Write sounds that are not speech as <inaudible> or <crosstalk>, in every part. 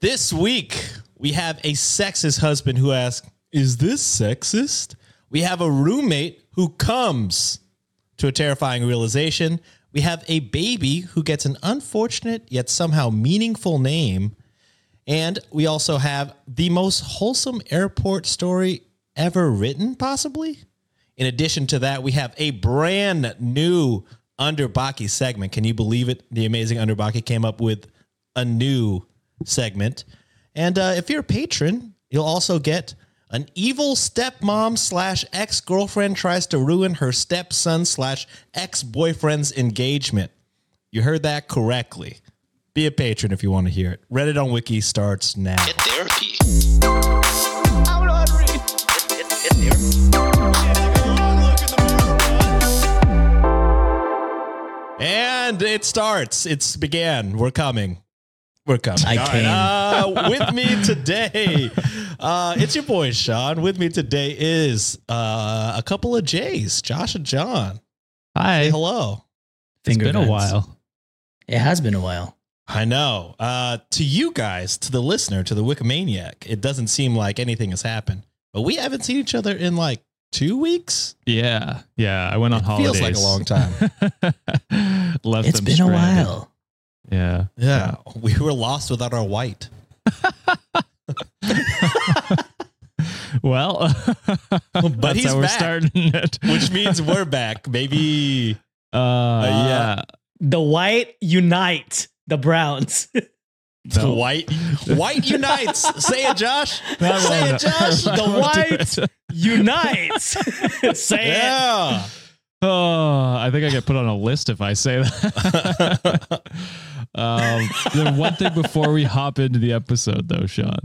This week, we have a sexist husband who asks, Is this sexist? We have a roommate who comes to a terrifying realization. We have a baby who gets an unfortunate yet somehow meaningful name. And we also have the most wholesome airport story ever written, possibly. In addition to that, we have a brand new Underbakke segment. Can you believe it? The amazing Underbakke came up with a new segment. And uh, if you're a patron, you'll also get an evil stepmom slash ex girlfriend tries to ruin her stepson slash ex boyfriend's engagement. You heard that correctly. Be a patron if you want to hear it. Reddit on Wiki starts now. Get therapy. And it starts. It's began. We're coming. We're coming. I All right, came. uh, with me <laughs> today, uh, it's your boy Sean. With me today is uh, a couple of J's, Josh and John. Hi. Say hello. It's Finger been a while. It has been a while. I know. Uh, to you guys, to the listener, to the Wikimaniac, it doesn't seem like anything has happened. But we haven't seen each other in like two weeks. Yeah. Yeah. I went on It holidays. feels like a long time. <laughs> Left It's them been stranded. a while. Yeah. Yeah, <laughs> we were lost without our white. Well, <laughs> that's he's how we're back. starting it. which means we're back, baby. <laughs> uh, yeah. The white unite the Browns. No. White, white unites. Say it, Josh. Say it, Josh. The white unites. Say it. Yeah. Oh, I think I get put on a list if I say that. <laughs> um, the one thing before we hop into the episode, though, Sean,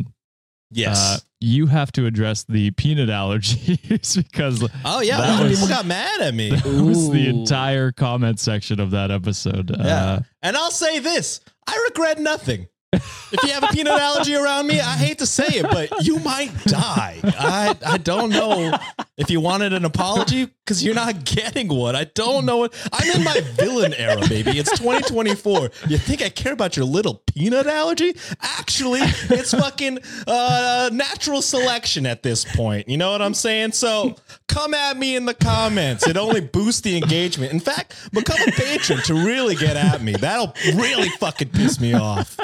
Yes. uh, you have to address the peanut allergies <laughs> because oh yeah. that a lot of was- people got mad at me. that was the entire comment section of that episode. Yeah. Uh, And I'll say this: I regret nothing. If you have a peanut allergy around me, I hate to say it, but you might die. I I don't know if you wanted an apology because you're not getting one. I don't know what I'm in my villain era, baby. It's 2024. You think I care about your little peanut allergy? Actually, it's fucking uh, natural selection at this point. You know what I'm saying? So come at me in the comments. It only boosts the engagement. In fact, become a patron to really get at me. That'll really fucking piss me off.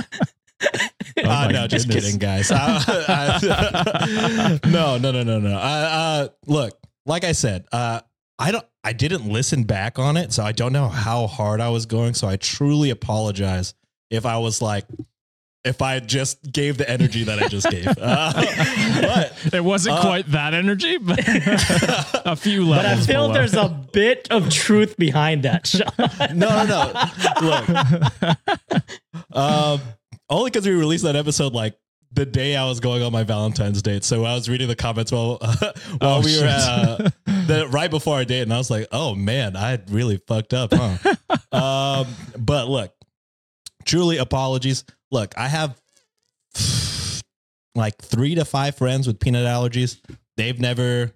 Oh Uh, my no, just kidding, guys. I- I- <laughs> no, no, no, no, no. I, uh, look, like I said, uh, I don't. I didn't listen back on it, so I don't know how hard I was going. So I truly apologize if I was like, if I just gave the energy that I just gave. <laughs> Uh, but It wasn't Uh, quite that energy, but <laughs> a few But levels. I feel below. there's a bit of truth behind that, Sean. no, no, no. Look, um, only because we released that episode like the day I was going on my Valentine's date. So I was reading the comments while <laughs> while Oh, we were uh, the, <laughs> right before our date, and I was like, "Oh man, I really fucked up, huh?" <laughs> um, but look, truly apologies. Look, I have like three to five friends with peanut allergies. They've never,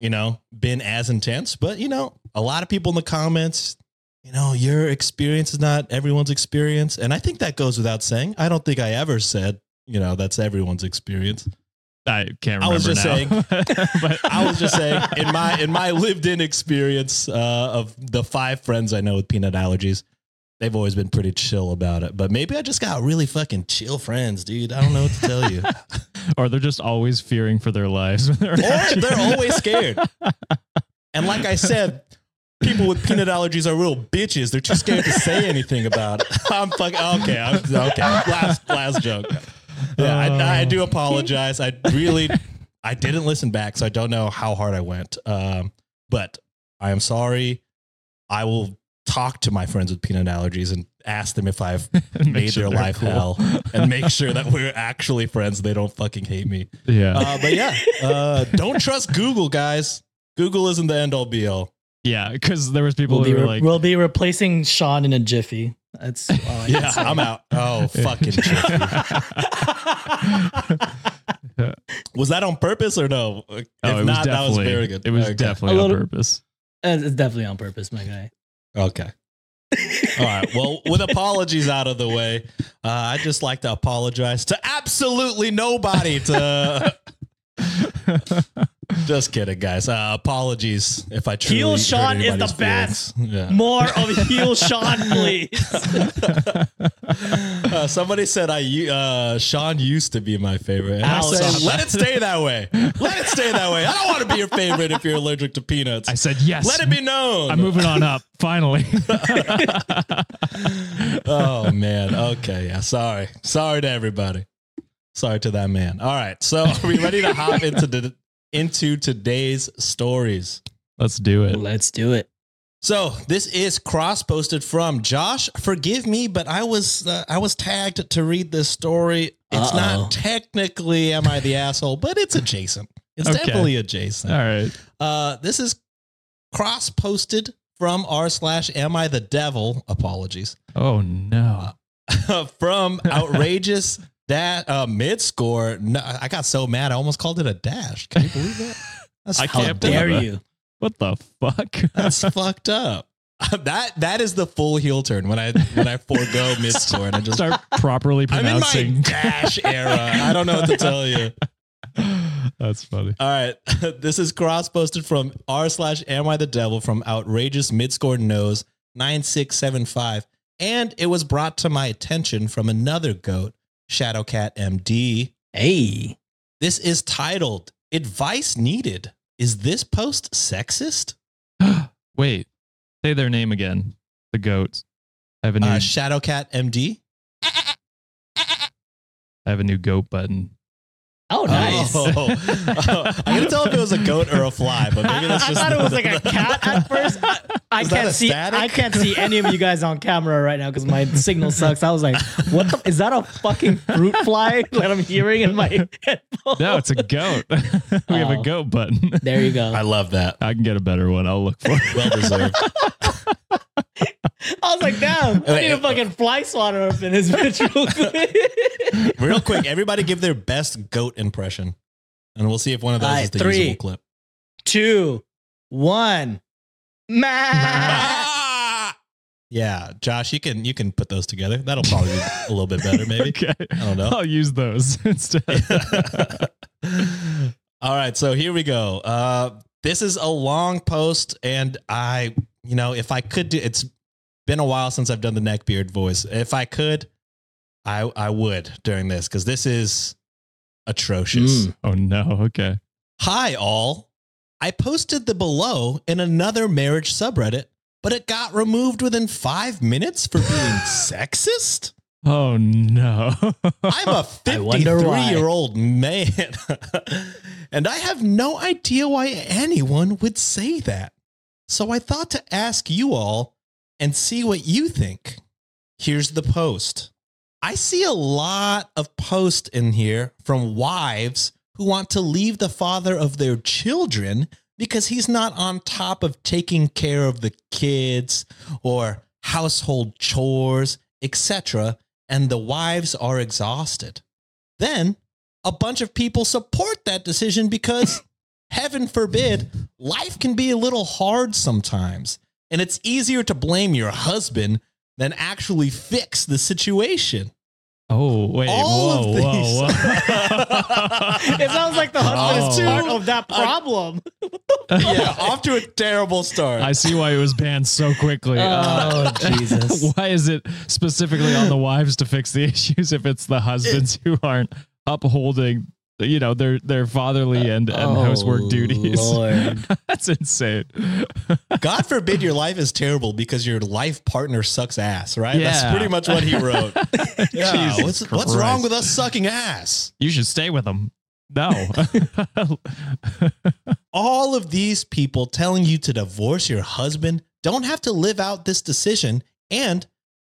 you know, been as intense, but you know, a lot of people in the comments, you know, your experience is not everyone's experience. And I think that goes without saying. I don't think I ever said, you know, that's everyone's experience. I can't remember I was just now. saying- <laughs> but I was just saying in my in my lived in experience uh, of the five friends I know with peanut allergies, they've always been pretty chill about it. But maybe I just got really fucking chill friends, dude. I don't know what to tell you. <laughs> or they're just always fearing for their lives. they're or <laughs> they're always scared. And like I said, people with peanut allergies are real bitches. They're too scared to say anything about it. <laughs> I'm fucking okay. I'm, okay. Last last joke. Yeah, I, I do apologize. I really, I didn't listen back, so I don't know how hard I went. Um, but I am sorry. I will talk to my friends with peanut allergies and ask them if I've <laughs> made sure their life cool. hell <laughs> and make sure that we're actually friends. They don't fucking hate me. yeah. Uh, but yeah, uh, don't trust Google, guys. Google isn't the end all be all. Yeah. Because there was people We'll be, who were re- like, we'll be replacing Sean in a jiffy. That's all Yeah, say. I'm out. Oh, <laughs> fucking shit. <laughs> Was that on purpose or no? If oh, it was not, that was definitely, very good. It was Okay. definitely A on purpose. Uh, It's definitely on purpose, my guy. Okay. All right. Well, with apologies out of the way, uh, I just like to apologize to absolutely nobody. To <laughs> just kidding, guys. Uh, apologies if I truly Heel hurt Sean is the anybody's best. <laughs> Yeah. More of heel Sean, <laughs> please. Uh, somebody said I uh, Sean used to be my favorite. And I Ouch. said, let it stay that way. Let it stay that way. I don't want to be your favorite if you're allergic to peanuts. I said yes. let it be known. I'm moving on up. Finally. oh man. Okay. Yeah. Sorry. Sorry to everybody. Sorry to that man. All right. So <laughs> are we ready to hop into the into today's stories? Let's do it. Let's do it. So this is cross posted from Josh. Forgive me, but I was uh, I was tagged to read this story. It's Uh-oh. not technically am I the asshole, but it's adjacent. It's Okay. definitely adjacent. All right. Uh, this is cross posted from r slash am I the devil? Apologies Oh no. <laughs> from outrageous that uh, mid score. No, I got so mad I almost called it a dash. Can you believe that? <laughs> That's I can't fucked up. dare that. you? What the fuck? <laughs> That's fucked up. <laughs> That that is the full heel turn when I when I forego mid score and I just Start properly I'm in my pronouncing. dash era. I don't know what to tell you. That's funny. All right. This is cross posted from r slash am I the devil from outrageous mid score nose 9675. And it was brought to my attention from another goat, Shadowcat MD. Hey. This is titled Advice Needed. Is this post sexist? <gasps> Wait. Say their name again. The goats. I have a new Uh, Shadowcat MD. I have a new goat button. Oh, nice. Oh, <laughs> uh, I can tell if it was a goat or a fly, but maybe that's I, I just. thought it was like a <laughs> cat at first. I, I can't see. static? I can't see any of you guys on camera right now because my signal sucks. I was like, "What the? Is that a fucking fruit fly <laughs> that I'm hearing in my headphones?" No, it's a goat. we have a Oh. goat button. There you go. I love that. I can get a better one. I'll look for it. Well deserved. I was like, "Damn, I need a uh, fucking fly swatter up in this bitch real quick." <laughs> Real quick, everybody give their best goat impression. And we'll see if one of those All right, is the three. usable clip. Two, one, ma. Ah! <laughs> Yeah, Josh, you can you can put those together. That'll probably be a little bit better, maybe. <laughs> Okay. I don't know. I'll use those instead. All right, so here we go. Uh, this is a long post, and I, you know, if I could do, it's been a while since I've done the neckbeard voice. If I could, I I would during this because this is atrocious. Mm. oh no. Okay. Hi, all. I posted the below in another marriage subreddit, but it got removed within five minutes for being <laughs> sexist. Oh no. I'm a <laughs> 53 year old man, <laughs> and I have no idea why anyone would say that. So I thought to ask you all and see what you think. Here's the post. I see a lot of posts in here from wives who want to leave the father of their children because he's not on top of taking care of the kids or household chores, etc., and the wives are exhausted. Then a bunch of people support that decision because, <laughs> heaven forbid, life can be a little hard sometimes. And it's easier to blame your husband than actually fix the situation. Oh wait. All of whoa, these- whoa, whoa. <laughs> It sounds like the husband is Oh. part of that problem. yeah, off to a terrible start. I see why it was banned so quickly. Uh, Oh, Jesus. <laughs> why is it specifically on the wives to fix the issues if it's the husbands who aren't upholding, you know, their their fatherly uh, and, and housework oh, duties? <laughs> Oh, That's insane. <laughs> God forbid your life is terrible because your life partner sucks ass, right? That's Yeah. pretty much what he wrote. <laughs> yeah, what's, what's wrong with us sucking ass? You should stay with them. No. all of these people telling you to divorce your husband don't have to live out this decision. And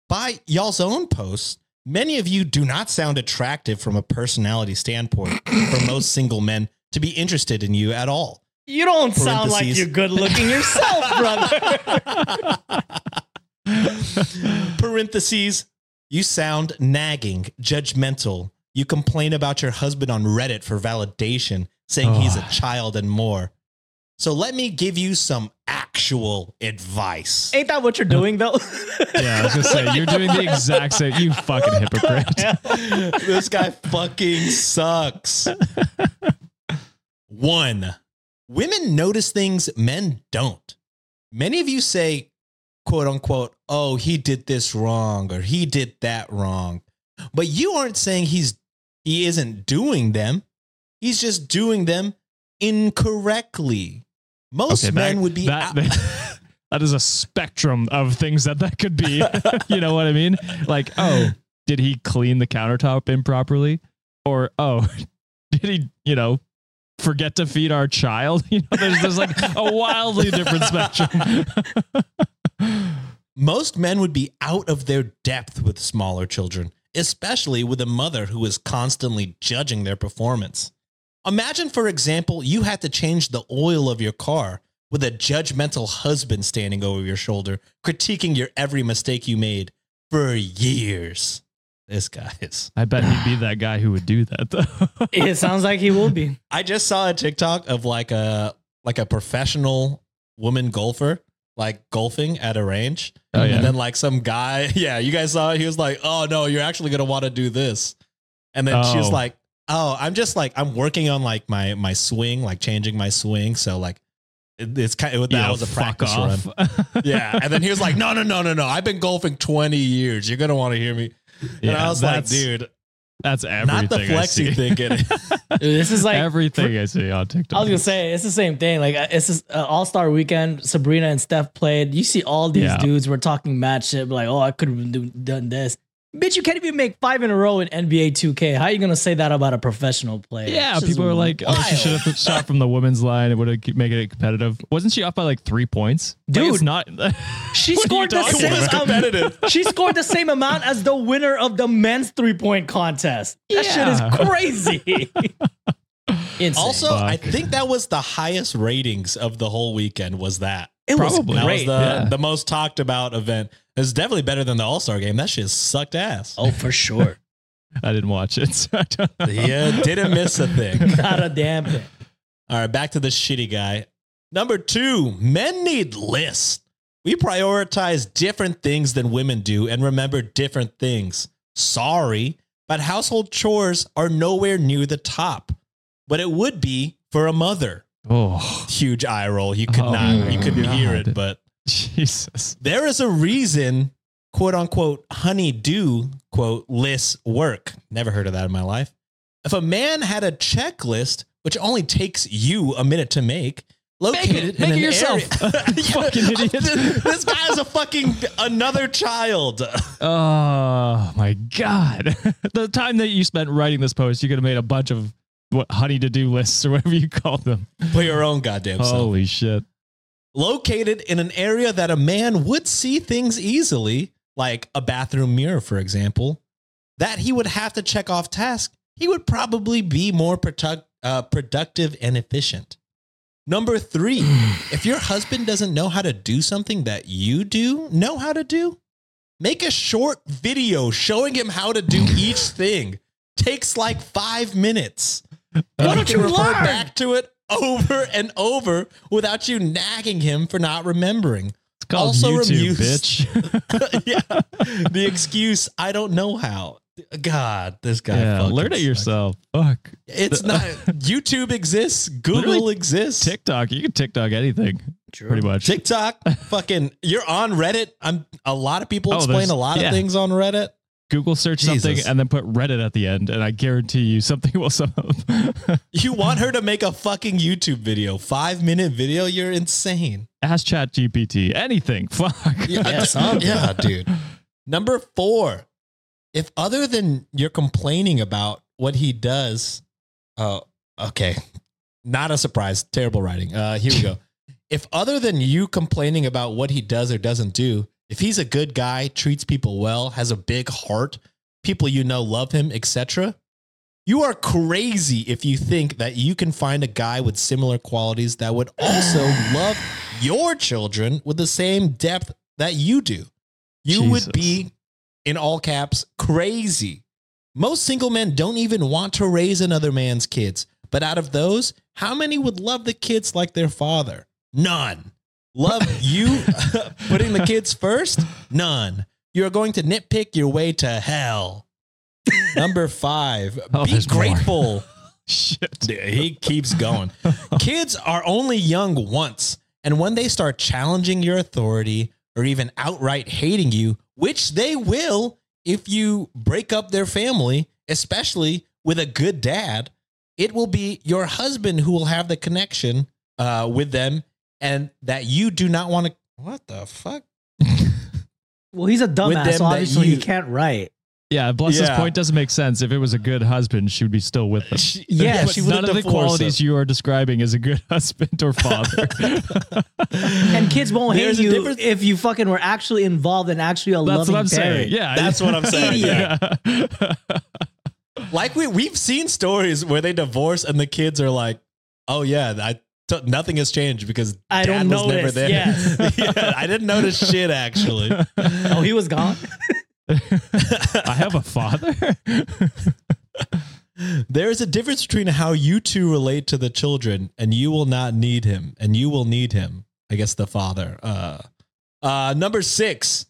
by y'all's own posts, many of you do not sound attractive from a personality standpoint for most single men to be interested in you at all. You don't sound like you're good looking yourself, <laughs> brother. Parentheses, you sound nagging, judgmental. You complain about your husband on Reddit for validation, saying he's a Oh. child and more. So let me give you some actual advice. Ain't that what you're doing though? Yeah, I was gonna say you're doing the exact same. You fucking hypocrite. <laughs> this guy fucking sucks. One, women notice things men don't. Many of you say, quote unquote, oh, he did this wrong or he did that wrong. But you aren't saying he's he isn't doing them. He's just doing them incorrectly. Most Okay, men that- would be that, out- <laughs> that is a spectrum of things that that could be. <laughs> <laughs> you know what I mean? Like, oh, did he clean the countertop improperly? Or oh, did he, you know, forget to feed our child? You know, there's there's like a wildly different spectrum. Most men would be out of their depth with smaller children, especially with a mother who is constantly judging their performance. Imagine, for example, you had to change the oil of your car with a judgmental husband standing over your shoulder, critiquing your every mistake you made for years. This guy is. <laughs> I bet he'd be that guy who would do that though. it sounds like he will be. <laughs> I just saw a TikTok of like a like a professional woman golfer like golfing at a range. Oh, yeah. And then like some guy, <laughs> yeah, you guys saw it. He was like, "Oh no, you're actually gonna want to do this." And then she was Oh. like, "Oh, I'm just like I'm working on like my my swing, like changing my swing. So like it, it's kind of that You know, was a fuck practice run." <laughs> Yeah, and then he was like, "No, no, no, no, no. I've been golfing 20 years. You're gonna want to hear me." and Yeah, I was like, "Dude, That's everything. not the I flexy see. thinking." Dude, <laughs> this is like everything I see on TikTok. I was gonna say it's the same thing. Like uh, it's just uh, All Star Weekend. Sabrina and Steph played. You see all these Yeah. dudes were talking mad shit. Like, oh, I could have done this. Bitch, you can't even make five in a row in NBA 2K. How are you gonna say that about a professional player? Yeah, It's just people are like, "Oh, she wild. should have shot from the women's line. It would have made it competitive." Wasn't she off by like three points? Like, it's Dude. not. <laughs> She What are you scored the talking same. about? competitive. <laughs> she scored the same amount as the winner of the men's three point contest. That shit is crazy. <laughs> Insane. also, Fuck. I think that was the highest ratings of the whole weekend. Was that? It was probably. That was the, yeah. the most talked about event. It's definitely better than the All Star game. That shit sucked ass. oh, for sure. <laughs> I didn't watch it. So I don't know. Yeah, didn't miss a thing. <laughs> Not a damn thing. All right, back to the shitty guy. Number two, men need lists. We prioritize different things than women do and remember different things. Sorry, but household chores are nowhere near the top. But it would be for a mother. Oh, Huge eye roll. You could Oh, not, you couldn't hear it, but Jesus. there is a reason, quote unquote, honey do, quote, lists work. Never heard of that in my life. If a man had a checklist, which only takes you a minute to make, located Make in it yourself. area- <laughs> <laughs> Fucking idiot. <laughs> this guy's a fucking another child. Oh my God. the time that you spent writing this post, you could have made a bunch of what honey to do lists or <laughs> whatever you call them. For your own goddamn self. Holy shit. Located in an area that a man would see things easily, like a bathroom mirror, for example, that he would have to check off tasks, he would probably be more product, uh, productive and efficient. Number three, <sighs> if your husband doesn't know how to do something that you do know how to do, make a short video showing him how to do each <laughs> thing. Takes like five minutes. Why uh, don't you refer back to it over and over without you nagging him for not remembering. It's called Also YouTube, amused. bitch. <laughs> yeah. The excuse, I don't know how. God, this guy. yeah, learn it sucks. yourself. Fuck. It's not YouTube exists, Google Literally exists. TikTok. You can TikTok anything, pretty much. TikTok, <laughs> fucking, you're on Reddit. I'm a lot of people Oh, explain there's- a lot yeah. of things on Reddit. Google search something and then put Reddit at the end, and I guarantee you something will sum up. <laughs> You want her to make a fucking YouTube video, five minute video? You're insane. Ask Chat GPT. Anything. <laughs> Fuck. Yeah, something. yeah, dude. Number four, if other than you're complaining about what he does, oh, okay, not a surprise. Terrible writing. Uh, here we go. <laughs> if other than you complaining about what he does or doesn't do, if he's a good guy, treats people well, has a big heart, people you know love him, etc. You are crazy if you think that you can find a guy with similar qualities that would also <sighs> love your children with the same depth that you do. You Jesus. would be, in all caps, crazy. Most single men don't even want to raise another man's kids. But out of those, how many would love the kids like their father? None. Love you <laughs> putting the kids first? None. You're going to nitpick your way to hell. Number five, <laughs> Oh, be there's more. grateful. <laughs> Shit. He keeps going. Kids are only young once. And when they start challenging your authority or even outright hating you, which they will if you break up their family, especially with a good dad, it will be your husband who will have the connection uh, with them and that you do not want to. What the fuck? <laughs> Well, he's a dumbass, so that obviously he you- can't write. Yeah, Bless's Yeah. point doesn't make sense. If it was a good husband, she would be still with him. She, Yeah, she None would of the qualities him. you are describing as a good <laughs> husband or father. <laughs> And kids won't hate There's a you difference- if you fucking were actually involved and actually a That's loving what I'm parent. saying. Yeah, That's what I'm saying. Idiot. Yeah. like we we've seen stories where they divorce and the kids are like, "Oh yeah, I t- nothing has changed because I dad don't was never there." yes. <laughs> yeah, I didn't notice shit actually. <laughs> Oh, he was gone. I have a father. <laughs> There is a difference between how you two relate to the children, and you will not need him, and you will need him. I guess the father. Uh, uh, number six,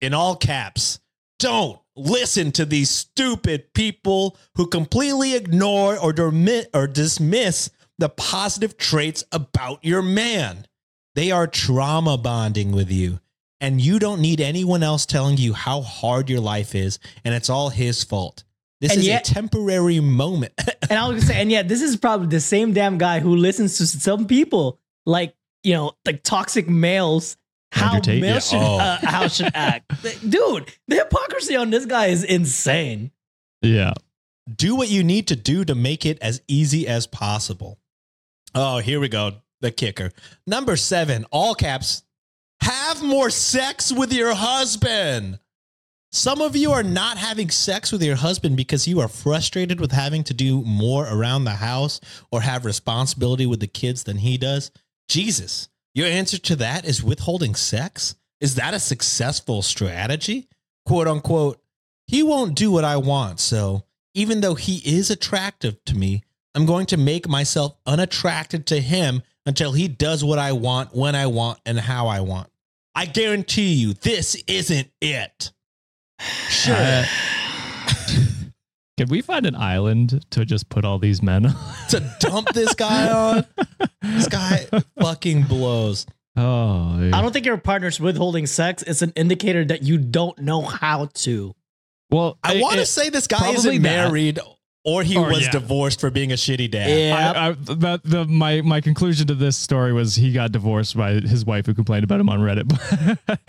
in all caps, don't listen to these stupid people who completely ignore or dermi- or dismiss the positive traits about your man. They are trauma bonding with you, and you don't need anyone else telling you how hard your life is, and it's all his fault. This And is yet- a temporary moment. <laughs> And I was gonna say, and yet this is probably the same damn guy who listens to some people, like you know, like toxic males. How Tate? males Yeah. should Oh. uh, how should act, <laughs> dude. The hypocrisy on this guy is insane. yeah. do what you need to do to make it as easy as possible. Oh, here we go. The kicker. Number seven, all caps. Have more sex with your husband. Some of you are not having sex with your husband because you are frustrated with having to do more around the house or have responsibility with the kids than he does. Jesus, your answer to that is withholding sex? Is that a successful strategy? Quote unquote, he won't do what I want. So even though he is attractive to me, I'm going to make myself unattracted to him until he does what I want, when I want, and how I want. I guarantee you, this isn't it. Sure. Uh, <laughs> Can we find an island to just put all these men on? to dump this guy on, this guy fucking blows. Oh, I don't think your partner's withholding sex. It's an indicator that you don't know how to. well, I want to say this guy isn't that. Married or he Or, was yeah. divorced for being a shitty dad. Yeah. I, I, the, the, my my conclusion to this story was he got divorced by his wife who complained about him on Reddit,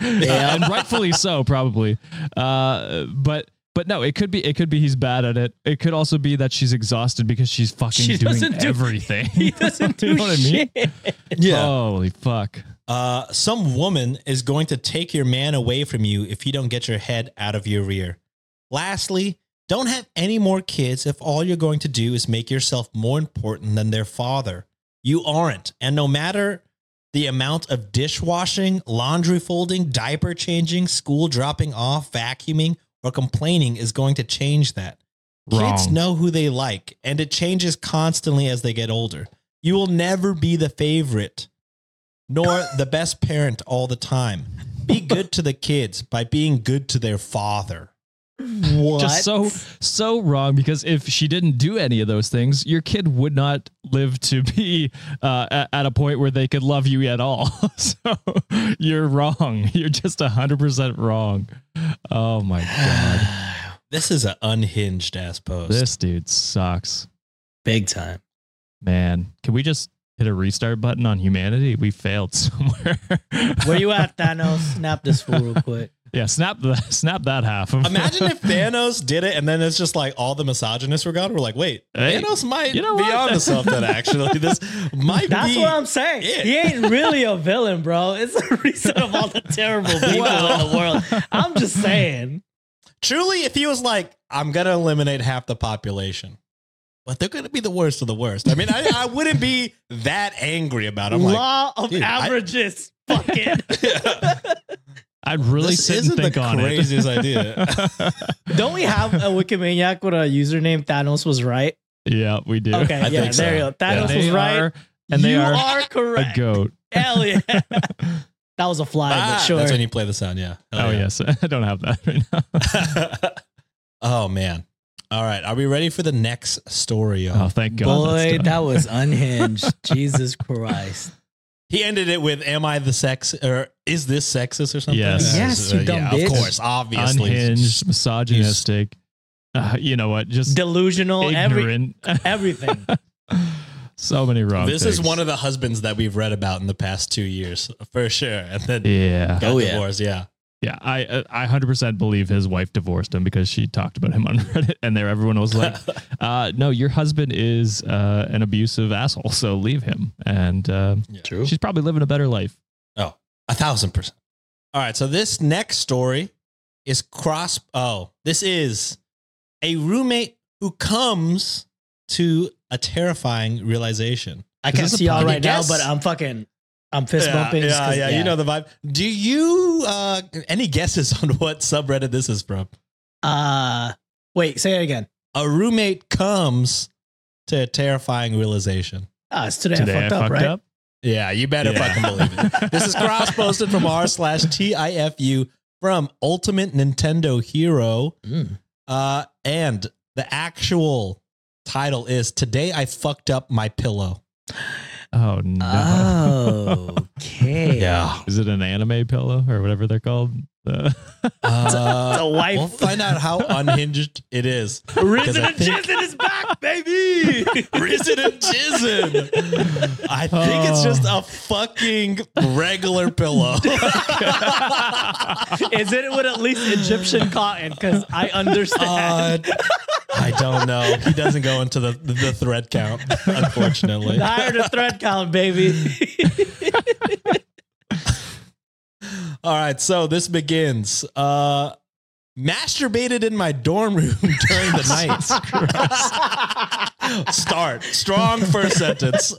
<laughs> Yeah. and rightfully so, probably. Uh, but but no, it could be it could be he's bad at it. It could also be that she's exhausted because she's fucking She doing doesn't do- everything. <laughs> He doesn't do <laughs> you know what I mean? shit. Yeah. Holy fuck! Uh, some woman is going to take your man away from you if you don't get your head out of your rear. Lastly, don't have any more kids if all you're going to do is make yourself more important than their father. You aren't. And no matter the amount of dishwashing, laundry folding, diaper changing, school dropping off, vacuuming, or complaining is going to change that. Kids know who they like, and it changes constantly as they get older. You will never be the favorite, nor <laughs> the best parent all the time. Be good to the kids by being good to their father. What? Just so so wrong because if she didn't do any of those things, your kid would not live to be uh, at, at a point where they could love you at all. <laughs> so you're wrong. You're just hundred percent wrong. Oh my god, <sighs> This is an unhinged ass post. this dude sucks, big time. man. Can we just hit a restart button on humanity? We failed <laughs> somewhere. Where you at, Thanos? Snap this fool real quick. Yeah, snap the <laughs> snap that half. Of <laughs> Imagine if Thanos did it and then it's just like all the misogynists were gone. We're like, wait, Hey, Thanos might you know be what? on to <laughs> something actually. This might That's be. what I'm saying. it. He ain't really a villain, bro. It's a reason of all the terrible people in the world. I'm just saying. Truly, if he was like, I'm going to eliminate half the population, but they're going to be the worst of the worst. I mean, I, I wouldn't be that angry about it. I'm like, Law of dude, I- averages. Fuck it. I'd really this sit and isn't think the on craziest <laughs> idea. <laughs> Don't we have a Wikimaniac with a username Thanos was right? yeah, we do. Okay, I yeah, think there so. you go. Thanos they was right. are and they you are, are a correct. goat. Hell yeah. <laughs> that was a fly, Ah, but sure. That's when you play the sound. Yeah. Hell Oh yeah. yes, I don't have that right now. oh man. All right. Are we ready for the next story? Oh, thank God. Boy, that was unhinged. Jesus Christ. He ended it with "Am I the sex or is this sexist or something?" Yes. Yes, you dumb yeah, bitch. Of course, obviously. unhinged, misogynistic. Uh, you know what? Just Delusional, every ignorant. <laughs> everything. so many wrong. This is one of the husbands that we've read about in the past two years, for sure. And then Yeah, got Oh, yeah. divorced. Yeah. Yeah. I uh, I hundred percent believe his wife divorced him because she talked about him on <laughs> Reddit, and there everyone was like, <laughs> uh, "No, your husband is uh, an abusive asshole, so leave him." And uh, True. she's probably living a better life. Oh, a thousand percent. All right. So this next story is cross. Oh, this is a roommate who comes to a terrifying realization. I can't see y'all right now, but I'm fucking, I'm fist yeah, bumping. just yeah, 'cause- yeah, You know the vibe. Do you uh any guesses <laughs> on what subreddit this is from? Uh, wait, say it again. A roommate comes to a terrifying realization. Ah, it's today, Today I fucked up, right? Yeah, you better Yeah. fucking believe it. <laughs> This is cross posted from r slash tifu from Ultimate Nintendo Hero. Mm. Uh, and the actual title is Today I Fucked Up My Pillow. Oh no! Okay. <laughs> yeah. Is it an anime pillow or whatever they're called? Uh, <laughs> Uh, a wife. We'll find out how unhinged it is. Risen I and think- Jizzin is back, baby. <laughs> Risen and jizzin. I think it's just a fucking regular pillow. <laughs> is it with at least Egyptian cotton? Because I understand. Uh, I don't know. He doesn't go into the, the thread count, unfortunately. Higher the thread count, baby. All right, so this begins. Uh masturbated in my dorm room <laughs> during the night. Start. Strong first sentence.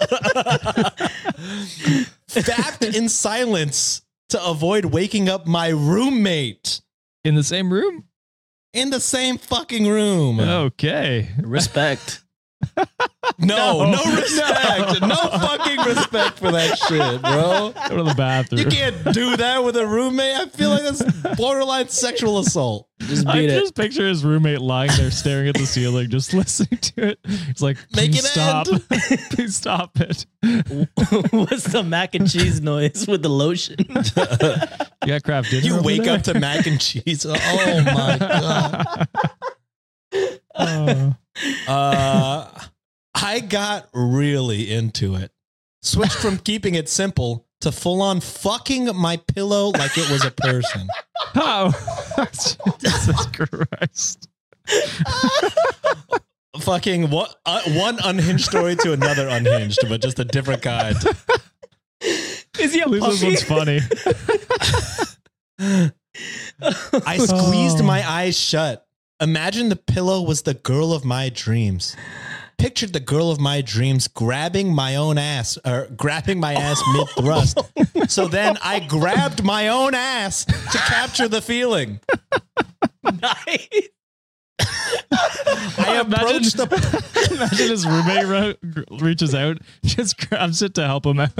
Fapped in silence to avoid waking up my roommate in the same room. in the same fucking room. Okay. Respect. <laughs> No, No. no, respect. No. fucking respect for that shit, bro. Go to the bathroom. You can't do that with a roommate. I feel like that's borderline sexual assault. Just I it. just picture his roommate lying there staring at the ceiling, just <laughs> listening to it. He's like, Make it stop. end." <laughs> please stop it. What's the mac and cheese noise with the lotion? You got crap dinner. You over wake there? up to mac and cheese. Oh my god. Oh. Uh, I got really into it. Switched from <laughs> keeping it simple to full on fucking my pillow like it was a person. Oh, <laughs> Jesus Christ. <laughs> Fucking what? Uh, one unhinged story to another unhinged, but just a different kind. Is he a this puppy? one's funny. I squeezed Oh. my eyes shut. Imagine the pillow was the girl of my dreams. Pictured the girl of my dreams grabbing my own ass or grabbing my ass <laughs> oh. mid thrust. so then I grabbed my own ass to capture the feeling. <laughs> nice. I approached the <laughs> Imagine his roommate ro- reaches out, just grabs it to help him out.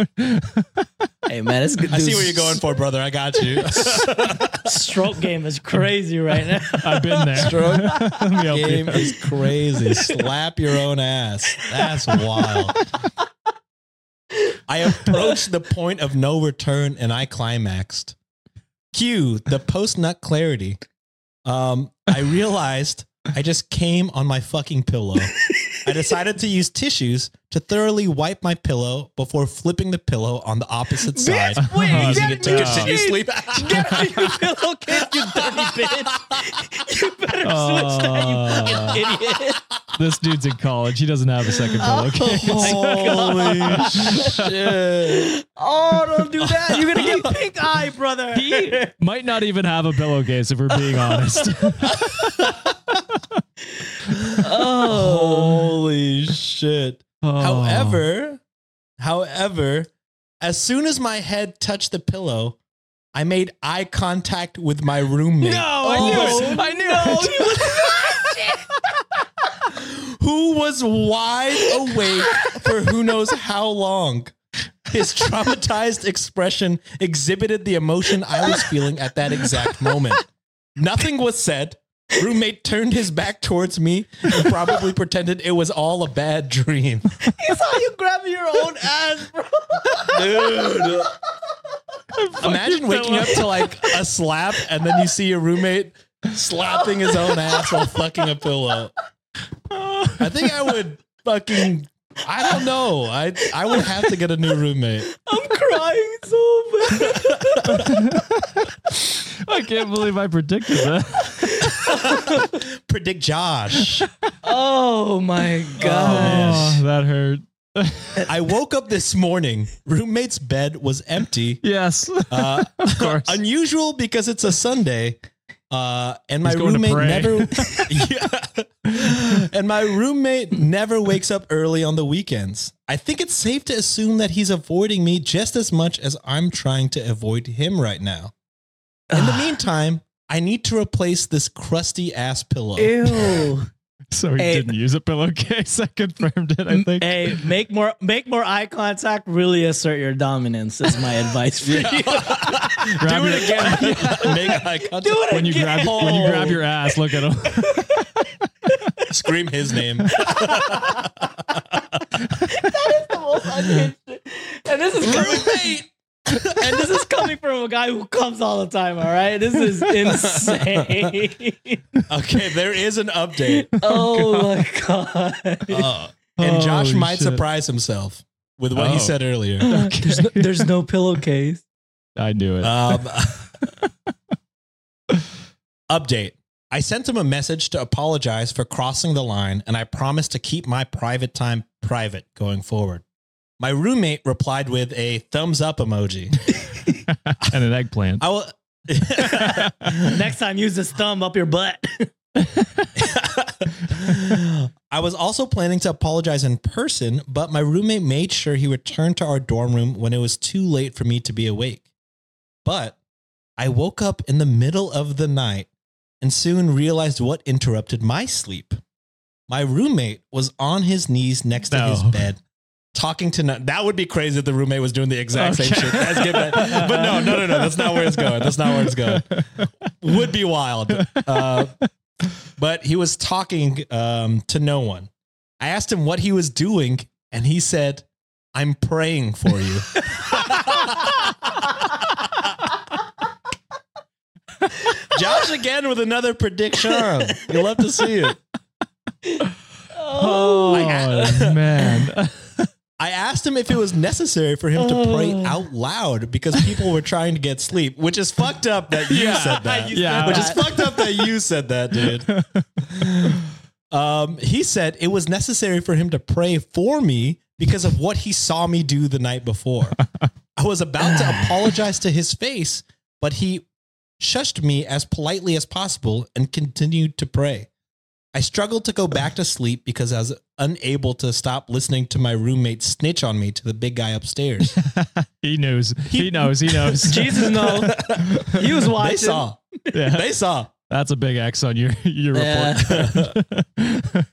Hey man, it's good. I see dude's where you're going for, brother. I got you. <laughs> Stroke game is crazy right now. I've been there. Stroke <laughs> Let me help you. Game is crazy. Slap your own ass. That's wild. I approached the point of no return and I climaxed. Cue the post nut clarity. Um, I realized I just came on my fucking pillow. <laughs> I decided to use tissues to thoroughly wipe my pillow before flipping the pillow on the opposite side, wait, you using gotta it to do continue shit. sleep. Get out your pillowcase, you dirty <laughs> bitch. You better oh. switch that, you fucking idiot. This dude's in college. He doesn't have a second pillowcase. Oh, <laughs> Holy <laughs> shit. Oh, don't do that. You're gonna get pink eye, brother. He might not even have a pillowcase if we're being honest. Oh. Holy shit. Oh. However, however, as soon as my head touched the pillow, I made eye contact with my roommate. no, I knew it. Oh. I knew it. <laughs> Who who was wide awake for who knows how long. His traumatized expression exhibited the emotion I was feeling at that exact moment. Nothing was said. Roommate turned his back towards me and probably pretended it was all a bad dream. <laughs> He saw you grab your own ass, bro. Dude. Imagine waking up to like a slap and then you see your roommate slapping his own ass while fucking a pillow. I think I would fucking I don't know. I I would have to get a new roommate. I'm crying so bad. I can't believe I predicted that. <laughs> Predict Josh. Oh my gosh. Oh, that hurt. I woke up this morning. Roommate's bed was empty. Yes. Uh, of course. unusual because it's a Sunday. Uh, and my He's going to roommate never, <laughs> yeah, and my roommate never wakes up early on the weekends. I think it's safe to assume that he's avoiding me just as much as I'm trying to avoid him right now. In the meantime, I need to replace this crusty ass pillow. Ew. <laughs> so he Hey. didn't use a pillowcase. <laughs> I confirmed it, I think. Hey, make more make more eye contact. Really assert your dominance. Is my advice for you. <laughs> Grab Do your- it again. <laughs> Make eye contact. Do it When you grab when you grab your ass, look at him. Scream his name. That is the most unhinged. And this is coming, Roommate. <laughs> and this is coming from a guy who comes all the time. All right, this is <laughs> insane. Okay, there is an update. <laughs> oh my god. Uh, and Josh Holy might shit. surprise himself with what Oh. he said earlier. There's no, there's no pillowcase. I knew it. Um, update. I sent him a message to apologize for crossing the line, and I promised to keep my private time private going forward. My roommate replied with a thumbs up emoji. <laughs> and an eggplant. I will. <laughs> <laughs> Next time, use this thumb up your butt. I was also planning to apologize in person, but my roommate made sure he returned to our dorm room when it was too late for me to be awake. But I woke up in the middle of the night and soon realized what interrupted my sleep. My roommate was on his knees next to his bed. Talking to no- that would be crazy if the roommate was doing the exact same shit as Give That- But no, no, no, no. That's not where it's going. That's not where it's going. Would be wild. Uh, but he was talking um, to no one. I asked him what he was doing, and he said, I'm praying for you. Josh again with another prediction. You'll love to see it. Oh I- man. I asked him if it was necessary for him to pray Oh. out loud because people were trying to get sleep, which is fucked up that you Yeah. said that. <laughs> You Yeah. said Which is fucked up that you said that, dude. <laughs> Um, he said it was necessary for him to pray for me because of what he saw me do the night before. <laughs> I was about to apologize to his face, but he shushed me as politely as possible and continued to pray. I struggled to go back to sleep because I was unable to stop listening to my roommate snitch on me to the big guy upstairs. <laughs> he knows. He knows. He knows. <laughs> Jesus no. <laughs> He was watching. they saw. Yeah. They saw. That's a big X on your your Yeah. report.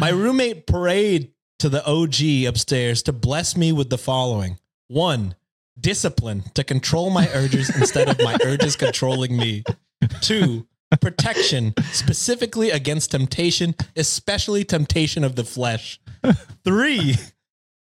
My roommate prayed to the OG upstairs to bless me with the following one, discipline to control my urges instead of my urges controlling me. Two, protection specifically against temptation, especially temptation of the flesh. Three,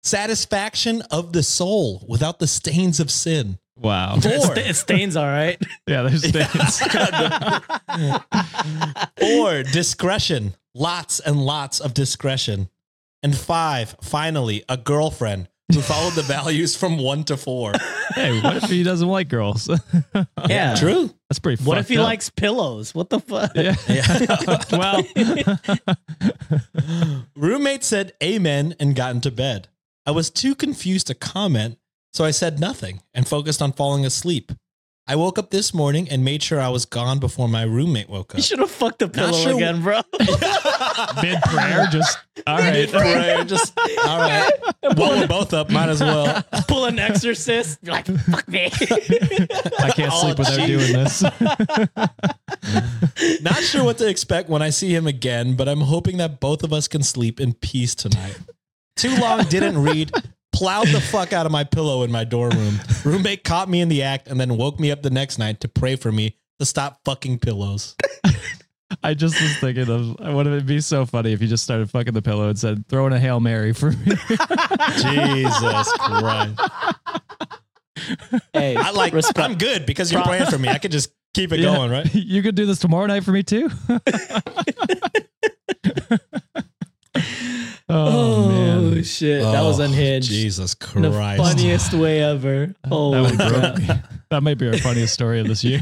satisfaction of the soul without the stains of sin. wow. It Four, it stains all right. <laughs> Yeah, there's stains. <laughs> Four, discretion. Lots and lots of discretion. And five, finally, a girlfriend who followed the values from one to four. hey, what if he doesn't like girls? <laughs> Yeah. True. That's pretty. What if he up. likes pillows? What the fuck? Yeah. <laughs> well, <laughs> Roommate said amen and got into bed. I was too confused to comment, so I said nothing and focused on falling asleep. I woke up this morning and made sure I was gone before my roommate woke up. You should have fucked the pillow sure- again, bro. Mid prayer, just all right. Prayer, just all right. While we're both up, might as well. <laughs> Pull an exorcist. You're like, fuck me. I can't sleep oh, without geez. doing this. <laughs> Not sure what to expect when I see him again, but I'm hoping that both of us can sleep in peace tonight. Too long didn't read. Plowed the fuck out of my pillow in my dorm room. Roommate caught me in the act and then woke me up the next night to pray for me to stop fucking pillows. I just was thinking of wouldn't it be so funny if you just started fucking the pillow and said, throw in a Hail Mary for me. <laughs> Jesus Christ. hey, I like respect. I'm good because you're praying for me. I could just keep it going, right? <laughs> You could do this tomorrow night for me too. oh, <laughs> Oh, man. shit, that was Oh, unhinged. Jesus In the Christ. funniest way ever. That, Holy would crap. that might be our funniest story of this year.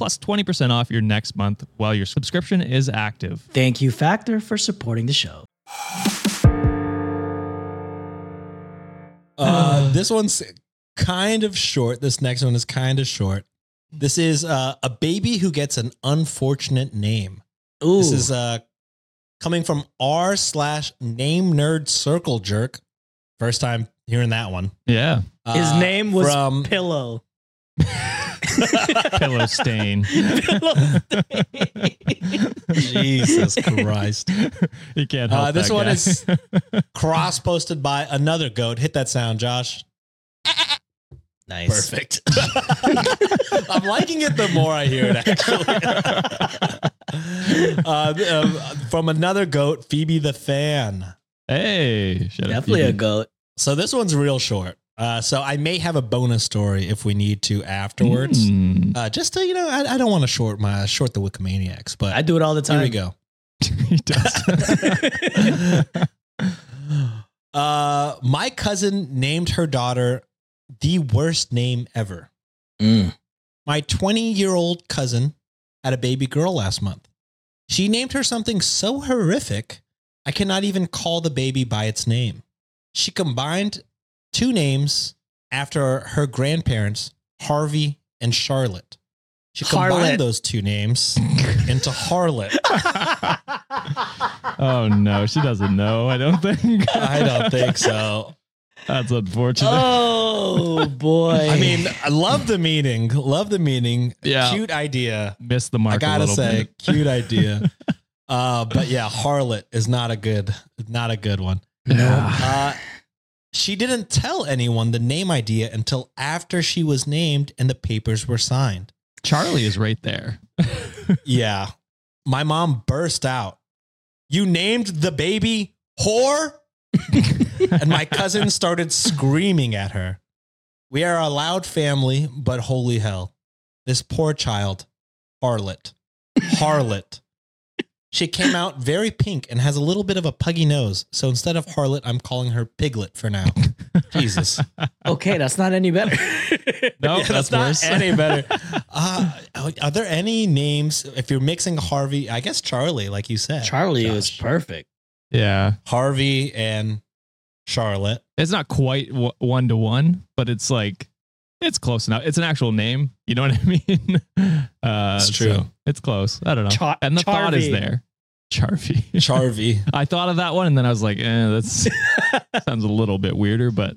plus 20% off your next month while your subscription is active. Thank you, Factor, for supporting the show. Uh, this one's kind of short. This next one is kind of short. This is uh, a baby who gets an unfortunate name. Ooh. This is uh, coming from r slash name nerd circle jerk. First time hearing that one. Yeah. Uh, name was from Pillow. <laughs> <laughs> Pillow stain. Jesus Christ. you can't help Uh, this that one guy. is cross posted by another goat. Hit that sound, Josh. Nice. Perfect. <laughs> I'm liking it the more I hear it, actually. <laughs> uh, uh, from another goat, Phoebe the fan. Hey, shout out Definitely a goat. So this one's real short. Uh, so I may have a bonus story if we need to afterwards. Mm. Uh, just to you know, I, I don't want to short my short the Wikimaniacs, but I do it all the time. here we go. <laughs> he does. <laughs> Uh, my cousin named her daughter the worst name ever. Mm. My 20 year old cousin had a baby girl last month. She named her something so horrific, I cannot even call the baby by its name. She combined two names after her grandparents, Harvey and Charlotte. She combined Harlot. those two names <laughs> into Harlot. <laughs> oh no, she doesn't know. I don't think. I don't think so. That's unfortunate. Oh <laughs> boy. I mean, I love the meaning. Love the meaning. Yeah. Cute idea. Missed the mark. I gotta a little say, bit. cute idea. Uh, but yeah, harlot is not a good, not a good one. Uh, she didn't tell anyone the name idea until after she was named and the papers were signed. Charlie is right there. <laughs> Yeah, my mom burst out. You named the baby whore, and my cousin started screaming at her. We are a loud family, but holy hell, this poor child, harlot, harlot. She came out very pink and has a little bit of a puggy nose. So instead of harlot, I'm calling her piglet for now. <laughs> Jesus. okay, that's not any better. <laughs> No, Yeah, that's, not worse. any better. <laughs> Uh, are there any names if you're mixing Harvey? I guess Charlie, like you said. Charlie Josh. was perfect. Yeah. Harvey and Charlotte. It's not quite one to one, but it's like it's close enough. It's an actual name. You know what I <laughs> mean? Uh, It's true. so it's close. I don't know. Char- and the thought is there. Charvy. <laughs> Charvey. I thought of that one and then I was like, eh, that's <laughs> sounds a little bit weirder, but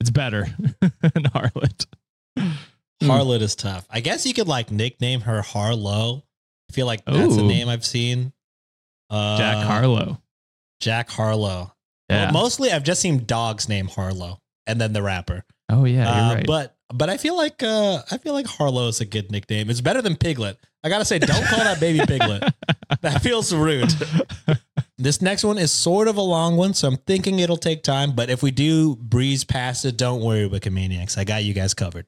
it's better than Harlot. Harlot is tough. I guess you could like nickname her Harlow. I feel like that's a name I've seen. Uh, Jack Harlow. Jack Harlow. Yeah. Well, mostly I've just seen dogs named Harlow and then the rapper. oh yeah, you're Uh, right. But but I feel like uh, I feel like Harlow is a good nickname. It's better than Piglet. I gotta say, don't call that baby Piglet. <laughs> That feels rude. This next one is sort of a long one, so I'm thinking it'll take time. But if we do breeze past it, don't worry, Wikimaniacs. I got you guys covered.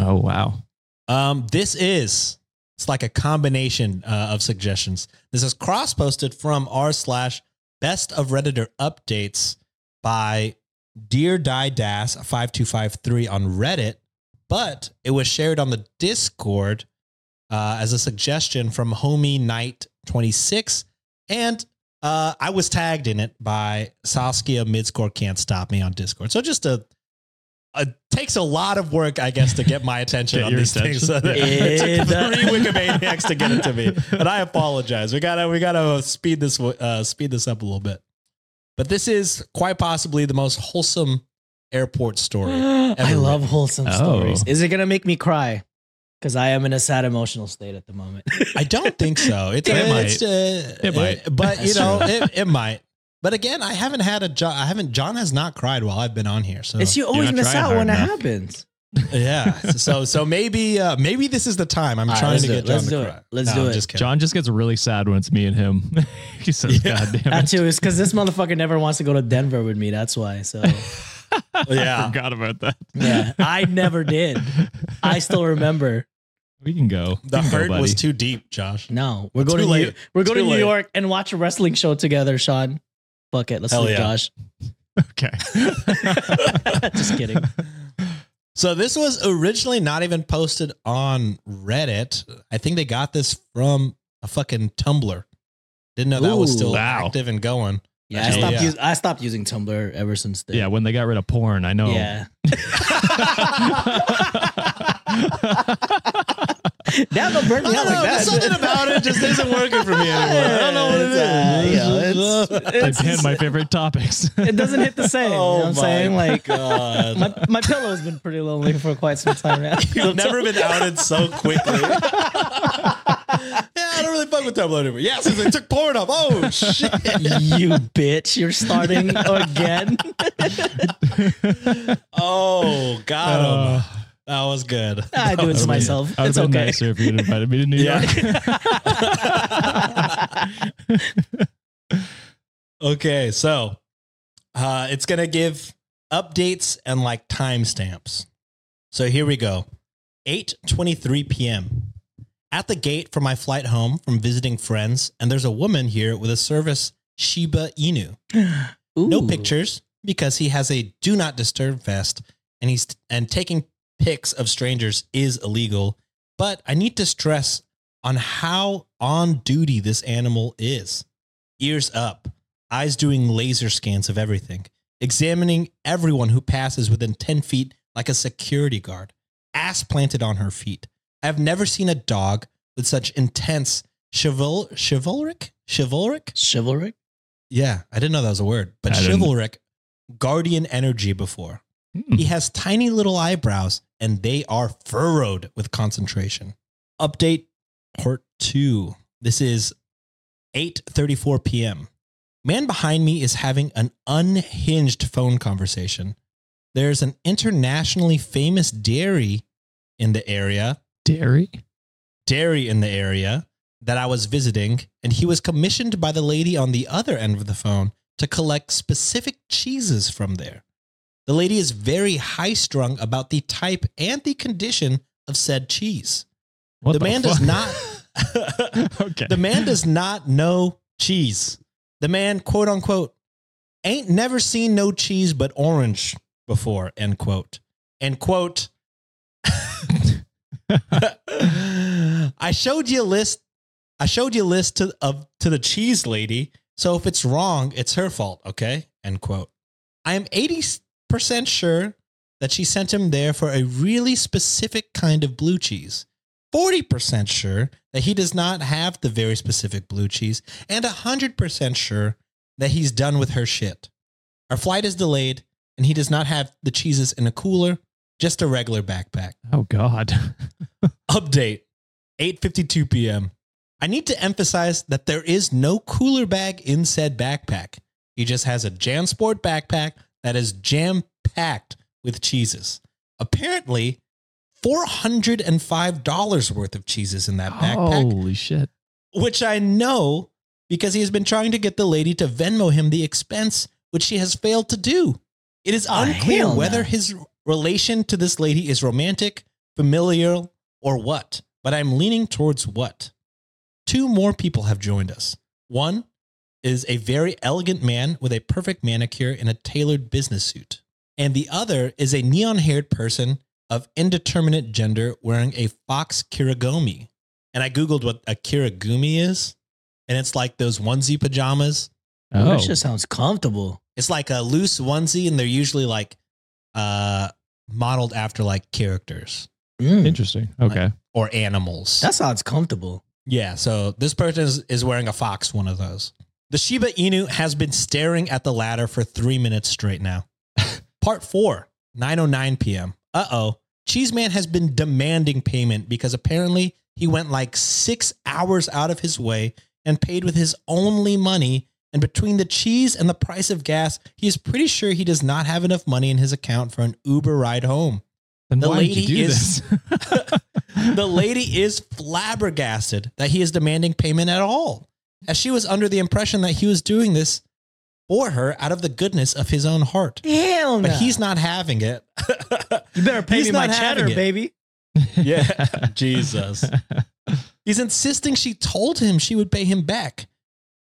oh wow. Um, this is it's like a combination uh, of suggestions. This is cross posted from r slash best of redditor updates by dear die das five two five three on Reddit, but it was shared on the Discord uh, as a suggestion from homie night twenty six, and uh, I was tagged in it by Saskia Midscore can't stop me on Discord. So just a it takes a lot of work, I guess, to get my <laughs> attention Get on these things. So attention. <laughs> it It took three Wikimaniacs to get it to me, and I apologize. We gotta we gotta speed this uh, speed this up a little bit. But this is quite possibly the most wholesome airport story. <gasps> I ever love written. wholesome Oh. stories. Is it gonna make me cry? Because I am in a sad emotional state at the moment. <laughs> I don't think so. <laughs> It's, It it's, uh, It might. but you That's know, it, it might. But again, I haven't had a John. I haven't. John has not cried while I've been on here. So it's you always not miss trying out hard when it enough. happens. <laughs> yeah. So so maybe uh, maybe this is the time. I'm All right, trying let's to do get it. John Let's to do it. cry. Let's No, do I'm it. Just kidding. John just gets really sad when it's me and him. he says, Yeah. God damn That it. too is because this motherfucker never wants to go to Denver with me. That's why. So <laughs> I Yeah. forgot about that. yeah, I never did. I still remember. We can go. The We can go, hurt was too deep, Josh. No, we're Too going to late. New, we're going to New late. York and watch a wrestling show together, Sean. Fuck it, let's Hell do it, yeah. Josh. <laughs> Okay. <laughs> Just kidding. So this was originally not even posted on Reddit. I think they got this from a fucking Tumblr. Didn't know that was still Wow. active and going. Yeah, I Oh, stopped. yeah. Use, I stopped using Tumblr ever since then. yeah, when they got rid of porn, I know. Yeah. <laughs> Now don't burn me I out don't like know. that. Something about it just isn't working for me <laughs> anymore. I don't know what it It's, uh, is. you know, it's- I it's- banned my favorite topics. <laughs> it doesn't hit the same. you know what I'm saying? Like God. my, my pillow's been pretty lonely for quite some time now. You've never been outed so quickly. Yeah, I don't really fuck with Tumblr anymore. Yeah, since they took porn off. Oh shit. <laughs> you bitch, you're starting <laughs> again. Oh, got him. Uh, that was good. I do it to myself. I would It's have been okay. nicer if you'd invited me to New Yeah. York. <laughs> Okay, so uh, it's gonna give updates and like timestamps. So here we go. 8:23 p.m. At the gate for my flight home from visiting friends, and there's a woman here with a service Shiba Inu. <gasps> No pictures because he has a do not disturb vest, and he's and taking pics of strangers is illegal. But I need to stress on how on duty this animal is. Ears up, eyes doing laser scans of everything, examining everyone who passes within 10 feet like a security guard, ass planted on her feet. I have never seen a dog with such intense chival chivalric chivalric chivalric. yeah, I didn't know that was a word, but I didn't. chivalric guardian energy before. Hmm. He has tiny little eyebrows and they are furrowed with concentration. Update part 2. This is 8:34 p.m. Man behind me is having an unhinged phone conversation. There's an internationally famous dairy in the area Dairy? dairy in the area that I was visiting, and he was commissioned by the lady on the other end of the phone to collect specific cheeses from there. The lady is very high strung about the type and the condition of said cheese. What the, man does not <laughs> okay. the man does not know cheese. The man, quote unquote, ain't never seen no cheese but orange before, end quote. End quote. <laughs> <laughs> I showed you a list. I showed you a list to of to the cheese lady, So if it's wrong, it's her fault, okay? End quote. I am 80% sure that she sent him there for a really specific kind of blue cheese. 40% sure that he does not have the very specific blue cheese, and 100% sure that he's done with her shit. Our flight is delayed, and he does not have the cheeses in a cooler, just a regular backpack. Oh God. <laughs> Update 8:52 p.m. I need to emphasize that there is no cooler bag in said backpack. He just has a JanSport backpack that is jam packed with cheeses. Apparently, $405 worth of cheeses in that backpack, Holy shit. which I know because he has been trying to get the lady to Venmo him the expense, which she has failed to do. It is Ah, unclear whether no. his relation to this lady is romantic, familial, or what, but I'm leaning towards what. Two more people have joined us. One is a very elegant man with a perfect manicure in a tailored business suit. And the other is a neon haired person of indeterminate gender wearing a fox kirigumi. And I Googled what a kirigumi is, and it's like those onesie pajamas. Oh. Oh. That just sounds comfortable. It's like a loose onesie, and they're usually like uh, modeled after like characters Mm, Interesting. Okay. or animals. that sounds comfortable. Yeah, so this person is, is wearing a fox, one of those. The Shiba Inu has been staring at the ladder for three minutes straight now. <laughs> Part four, 9.09 p.m. Uh oh. Cheeseman has been demanding payment because apparently he went like six hours out of his way and paid with his only money. And between the cheese and the price of gas, he is pretty sure he does not have enough money in his account for an Uber ride home. Then The why did you lady do is- this? <laughs> the lady is flabbergasted that he is demanding payment at all, as she was under the impression that he was doing this for her out of the goodness of his own heart. Hell no. But he's not having it. you better pay he's me my cheddar, it. baby. yeah, <laughs> Jesus. <laughs> He's insisting she told him she would pay him back.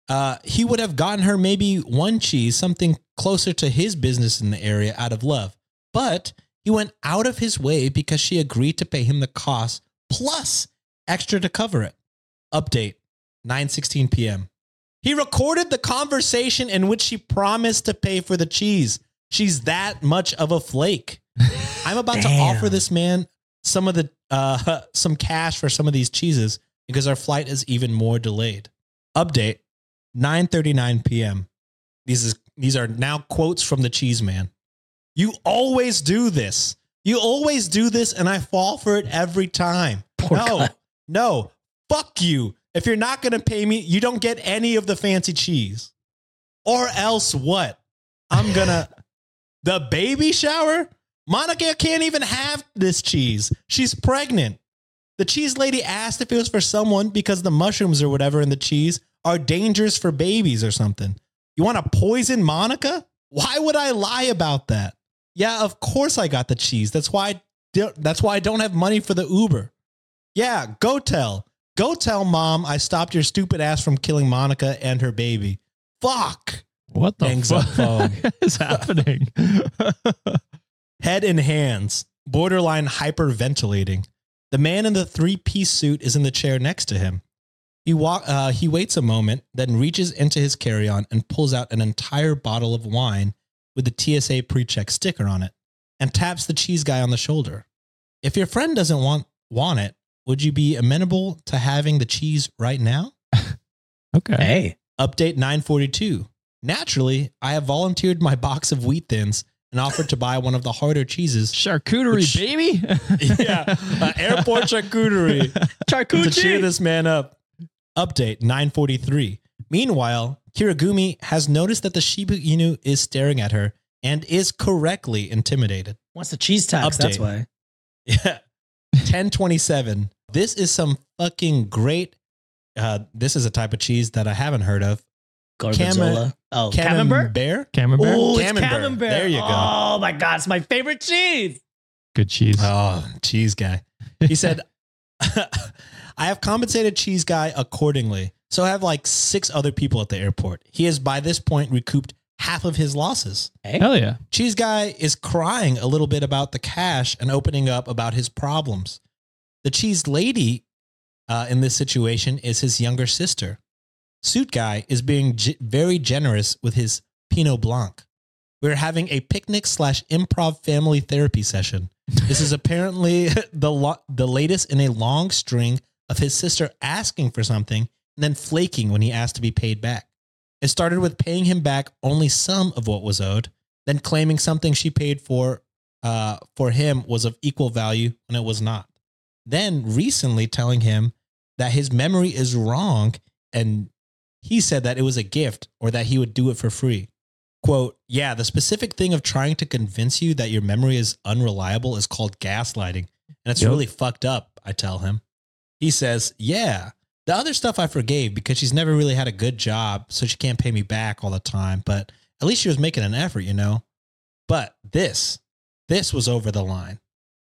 Uh, he would have gotten her maybe one cheese, something closer to his business in the area out of love. But he went out of his way because she agreed to pay him the cost plus extra to cover it. Update 9:16 p.m. He recorded the conversation in which she promised to pay for the cheese. She's that much of a flake. <laughs> I'm about to offer this man some of the uh <laughs> some cash for some of these cheeses because our flight is even more delayed. Update 9:39 p.m. These is these are now quotes from the cheese man. You always do this. You always do this and I fall for it every time. Poor no. guy. No. Fuck you. If you're not going to pay me, you don't get any of the fancy cheese. Or else what? I'm going <laughs> to the baby shower? Monica can't even have this cheese. She's pregnant. The cheese lady asked if it was for someone because the mushrooms or whatever in the cheese are dangerous for babies or something. You want to poison Monica? Why would I lie about that? Yeah, of course I got the cheese. That's why I that's why I don't have money for the Uber. Yeah, go tell. Go tell mom I stopped your stupid ass from killing Monica and her baby. Fuck. what the Hangs fuck <laughs> is happening? <laughs> head in hands, borderline hyperventilating. The man in the three piece suit is in the chair next to him. He, walk, uh, he waits a moment, then reaches into his carry on and pulls out an entire bottle of wine with the TSA pre check sticker on it and taps the cheese guy on the shoulder. If your friend doesn't want, want it, would you be amenable to having the cheese right now? <laughs> okay. Hey. Update 942. Naturally, I have volunteered my box of wheat thins and offered to buy one of the harder cheeses Charcuterie, Which- baby. <laughs> yeah, uh, airport <laughs> charcuterie to cheer this man up. Update 943. Meanwhile, Kirigumi has noticed that the Shiba Inu is staring at her and is correctly intimidated. Wants the cheese tax. That's why. <laughs> Yeah. 1027. This is some fucking great. Uh, this is a type of cheese that I haven't heard of. Gorgonzola. oh, camembert. Camembert? Camembert. Oh, it's Camembert. camembert. There you go. Oh my god, it's my favorite cheese. Good cheese. Oh, cheese guy. He said, <laughs> I have compensated cheese guy accordingly. So I have like six other people at the airport. He has by this point recouped half of his losses. Hell yeah. Cheese guy is crying a little bit about the cash and opening up about his problems. The cheese lady uh, in this situation is his younger sister. Suit Guy is being g- very generous with his Pinot Blanc. We're having a picnic slash improv family therapy session. This is apparently <laughs> the lo- the latest in a long string of his sister asking for something and then flaking when he asked to be paid back. It started with paying him back only some of what was owed, then claiming something she paid for uh, for him was of equal value when it was not. Then recently telling him that his memory is wrong and he said that it was a gift or that he would do it for free. Quote, yeah, the specific thing of trying to convince you that your memory is unreliable is called gaslighting. And it's Yep. really fucked up, I tell him. He says, yeah, the other stuff I forgave because she's never really had a good job, so she can't pay me back all the time. But at least she was making an effort, you know? But this, this was over the line.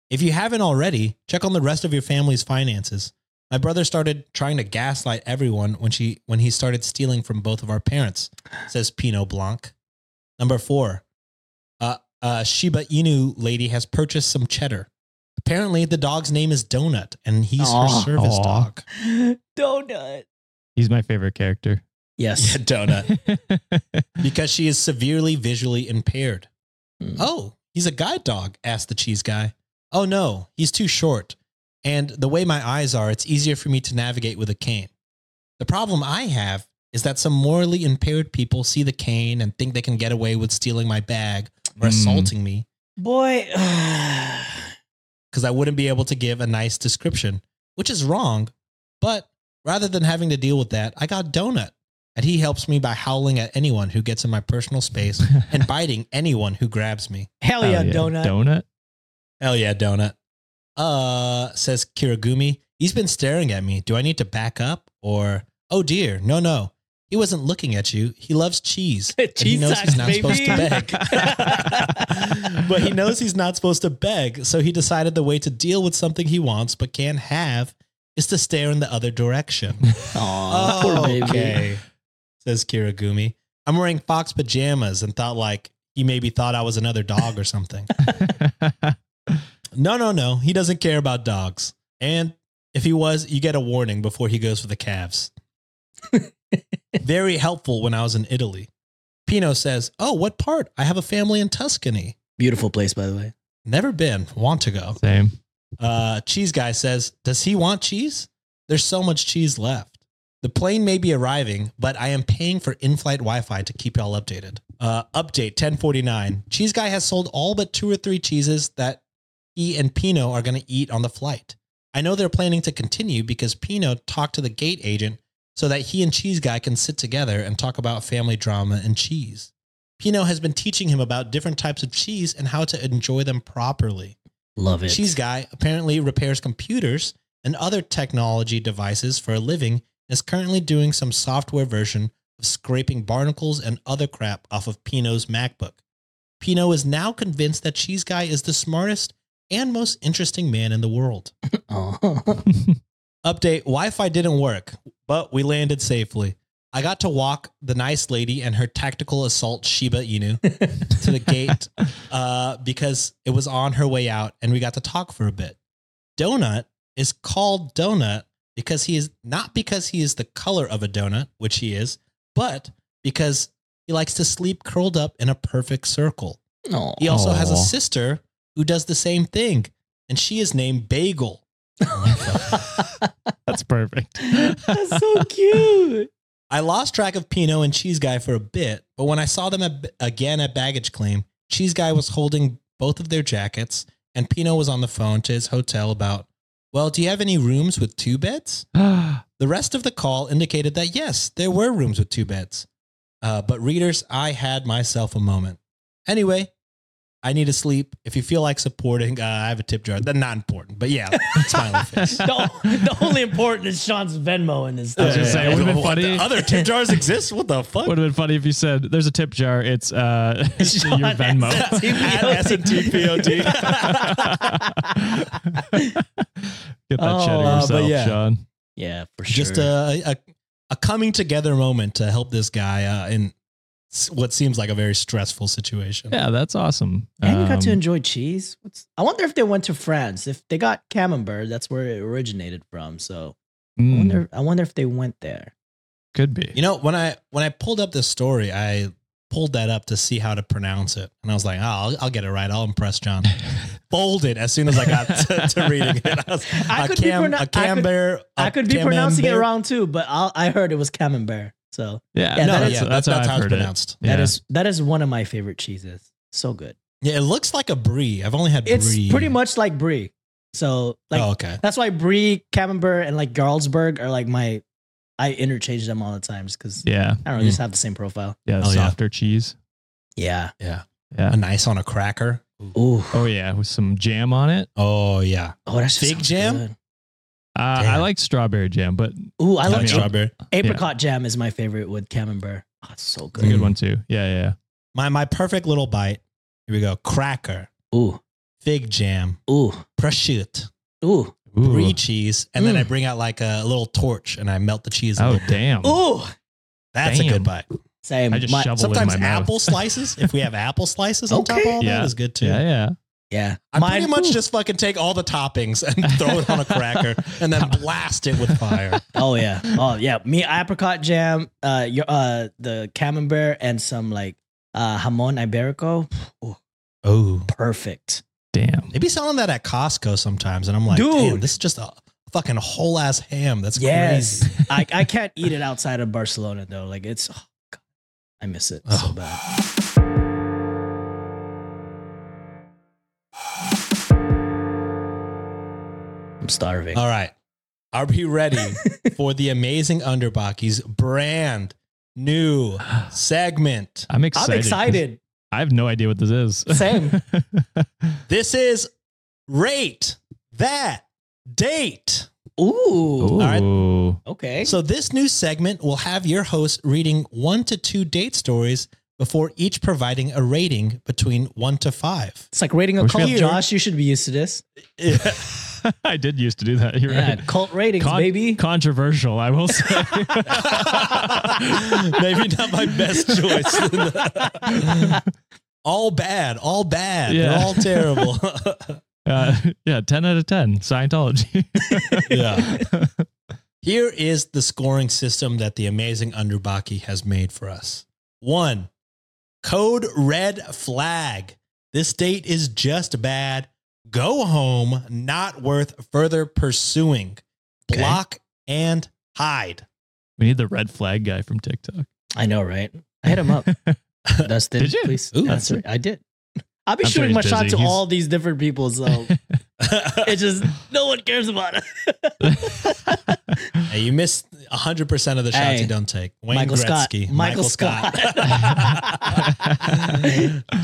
If you haven't already, check on the rest of your family's finances. My brother started trying to gaslight everyone when she when he started stealing from both of our parents, says Pinot Blanc. Number four, uh, uh, Shiba Inu lady has purchased some cheddar. Apparently, the dog's name is Donut, and he's Aw. her service Aw. dog. Donut. He's my favorite character. Yes. Yeah, Donut, <laughs> because she is severely visually impaired. Hmm. Oh, he's a guide dog, asked the cheese guy. Oh no, he's too short. And the way my eyes are, it's easier for me to navigate with a cane. The problem I have is that some morally impaired people see the cane and think they can get away with stealing my bag or Mm. assaulting me Boy. <sighs> because I wouldn't be able to give a nice description, which is wrong. But rather than having to deal with that, I got Donut. And he helps me by howling at anyone who gets in my personal space <laughs> and biting anyone who grabs me. Hell Oh, yeah, donut. Donut. Hell yeah, donut. Uh, says Kirigumi. He's been staring at me. Do I need to back up or? Oh dear, no, no. He wasn't looking at you. He loves cheese. <laughs> and he Cheese knows sacks, he's not baby. supposed to beg. <laughs> but he knows he's not supposed to beg, so he decided the way to deal with something he wants but can't have is to stare in the other direction. <laughs> Aw, poor oh, baby. okay, says Kirigumi. I'm wearing fox pajamas and thought like he maybe thought I was another dog or something. No, no, no. He doesn't care about dogs. And if he was, you get a warning before he goes for the calves. Very helpful when I was in Italy. Pinot says, Oh, what part? I have a family in Tuscany. Beautiful place, by the way. Never been. Want to go. Same. Uh, cheese guy says, Does he want cheese? There's so much cheese left. The plane may be arriving, but I am paying for in flight Wi Fi to keep y'all updated. Uh, update 1049. Cheese guy has sold all but two or three cheeses that he and Pinot are going to eat on the flight. I know they're planning to continue because Pinot talked to the gate agent so that he and Cheese Guy can sit together and talk about family drama and cheese. Pinot has been teaching him about different types of cheese and how to enjoy them properly. Love it. Cheese Guy apparently repairs computers and other technology devices for a living and is currently doing some software version of scraping barnacles and other crap off of Pinot's MacBook. Pinot is now convinced that Cheese Guy is the smartest and most interesting man in the world. <laughs> Aw. <laughs> Update Wi Fi didn't work, but we landed safely. I got to walk the nice lady and her tactical assault Shiba Inu <laughs> to the gate uh, because it was on her way out and we got to talk for a bit. Donut is called Donut because he is not because he is the color of a donut, which he is, but because he likes to sleep curled up in a perfect circle. Aw. He also has a sister who does the same thing, and she is named Bagel. <laughs> That's perfect. That's so cute. I lost track of Pinot and Cheese Guy for a bit, but when I saw them at, again at baggage claim, Cheese Guy was holding both of their jackets, and Pinot was on the phone to his hotel about, well, do you have any rooms with two beds? <gasps> The rest of the call indicated that yes, there were rooms with two beds. Uh, but readers, I had myself a moment. Anyway, I need to sleep. If you feel like supporting, uh, I have a tip jar. That's not important, but yeah, <laughs> smiley face. the, the only important is Sean's Venmo and his I was gonna say, it would've been What, the funny. Other tip jars exist? What the fuck? Would have been funny if you said, "There's a tip jar. It's uh, <laughs> your Venmo." <laughs> At S&T Get that Oh, cheddar uh, yourself, yeah. Sean. Yeah, for sure. Just a, a a coming together moment to help this guy uh, in s- what seems like a very stressful situation. Yeah, that's awesome. and you got to Um, enjoy cheese. What's, I wonder if they went to France. If they got Camembert, that's where it originated from. So I mm, wonder. I wonder if they went there. Could be. You know, when I when I pulled up this story, I pulled that up to see how to pronounce it, and I was like, "Oh, I'll, I'll get it right. I'll impress John." <laughs> Folded as soon as I got to, <laughs> to reading it. I, was, I a could be cam, pronou- a I could- camembert. I a could be pronouncing it wrong too, but I'll, I heard it was camembert. So yeah, Yeah, No, that that's, yeah, that's, that's, how how it's heard it. pronounced. Yeah. that is that is one of my favorite cheeses. So good. Yeah, it looks like a brie. I've only had It's brie. pretty much like brie. So like oh, okay. that's why brie, camembert, and like Jarlsberg are like my. I interchange them all the times because yeah, I don't know, they just mm. have the same profile. yeah, Oh, yeah. softer cheese. Yeah. Yeah, Yeah. a nice on a cracker. Ooh. Oh yeah, with some jam on it. Oh yeah, Oh, that's just Fig jam? good. Uh, I Damn. like strawberry jam, but Ooh, I I like like mean, strawberry. apricot jam is my favorite with camembert. Oh, it's so it's a good good. One too. Yeah, yeah. My my perfect little bite. Here we go. Cracker, Ooh, fig jam, ooh, prosciutto, ooh, Ooh. brie cheese, and then I Mm. bring out like a little torch and I melt the cheese. A Oh little bit. damn! ooh. That's a damn. good bite. Same. I just My- shovel it in Sometimes my mouth. apple slices. If we have apple slices on top of Okay. all Yeah. that, is good too. Yeah, yeah. Yeah. I Mine- pretty much ooh. just fucking take all the toppings and <laughs> throw it on a cracker and then <laughs> blast it with fire. Oh yeah. Oh yeah. Me apricot jam, uh your uh the camembert and some like uh jamon iberico. Ooh, Oh, perfect. Damn. they be selling that at Costco sometimes, and I'm like, Dude. damn, this is just a fucking whole ass ham. That's Yes. crazy. <laughs> I, I can't eat it outside of Barcelona though. Like it's oh, God, I miss it so Oh. bad. I'm starving. All right, are we ready <laughs> for the amazing Underbakke's brand new segment? I'm excited. I'm 'cause excited. I have no idea what this is. Same. <laughs> This is rate that date. Ooh. right. Ooh. Okay. So this new segment will have your host reading one to two date stories before each providing a rating between one to five. It's like rating a Wish we cult. Josh, you should be used to this. <laughs> <laughs> I did used to do that. You're Yeah, right. cult ratings, Con- baby. Controversial, I will say. <laughs> <laughs> Maybe not my best choice. all bad, all bad. Yeah. All terrible. uh, yeah, 10 out of 10. Scientology. yeah. Here is the scoring system that the amazing Underbakke has made for us. One, code red flag. This date is just bad. Go home, not worth further pursuing. Okay. Block and hide. we need the red flag guy from TikTok. I know, right? I hit him up. <laughs> Dustin, Did you? please Ooh. answer. I did. I'll be I'm shooting my he's shot to He's- all these different people, so <laughs> it's just no one cares about it. Hey, you missed 100% of the shots Hey. you don't take. Wayne Michael Scott. Gretzky. Michael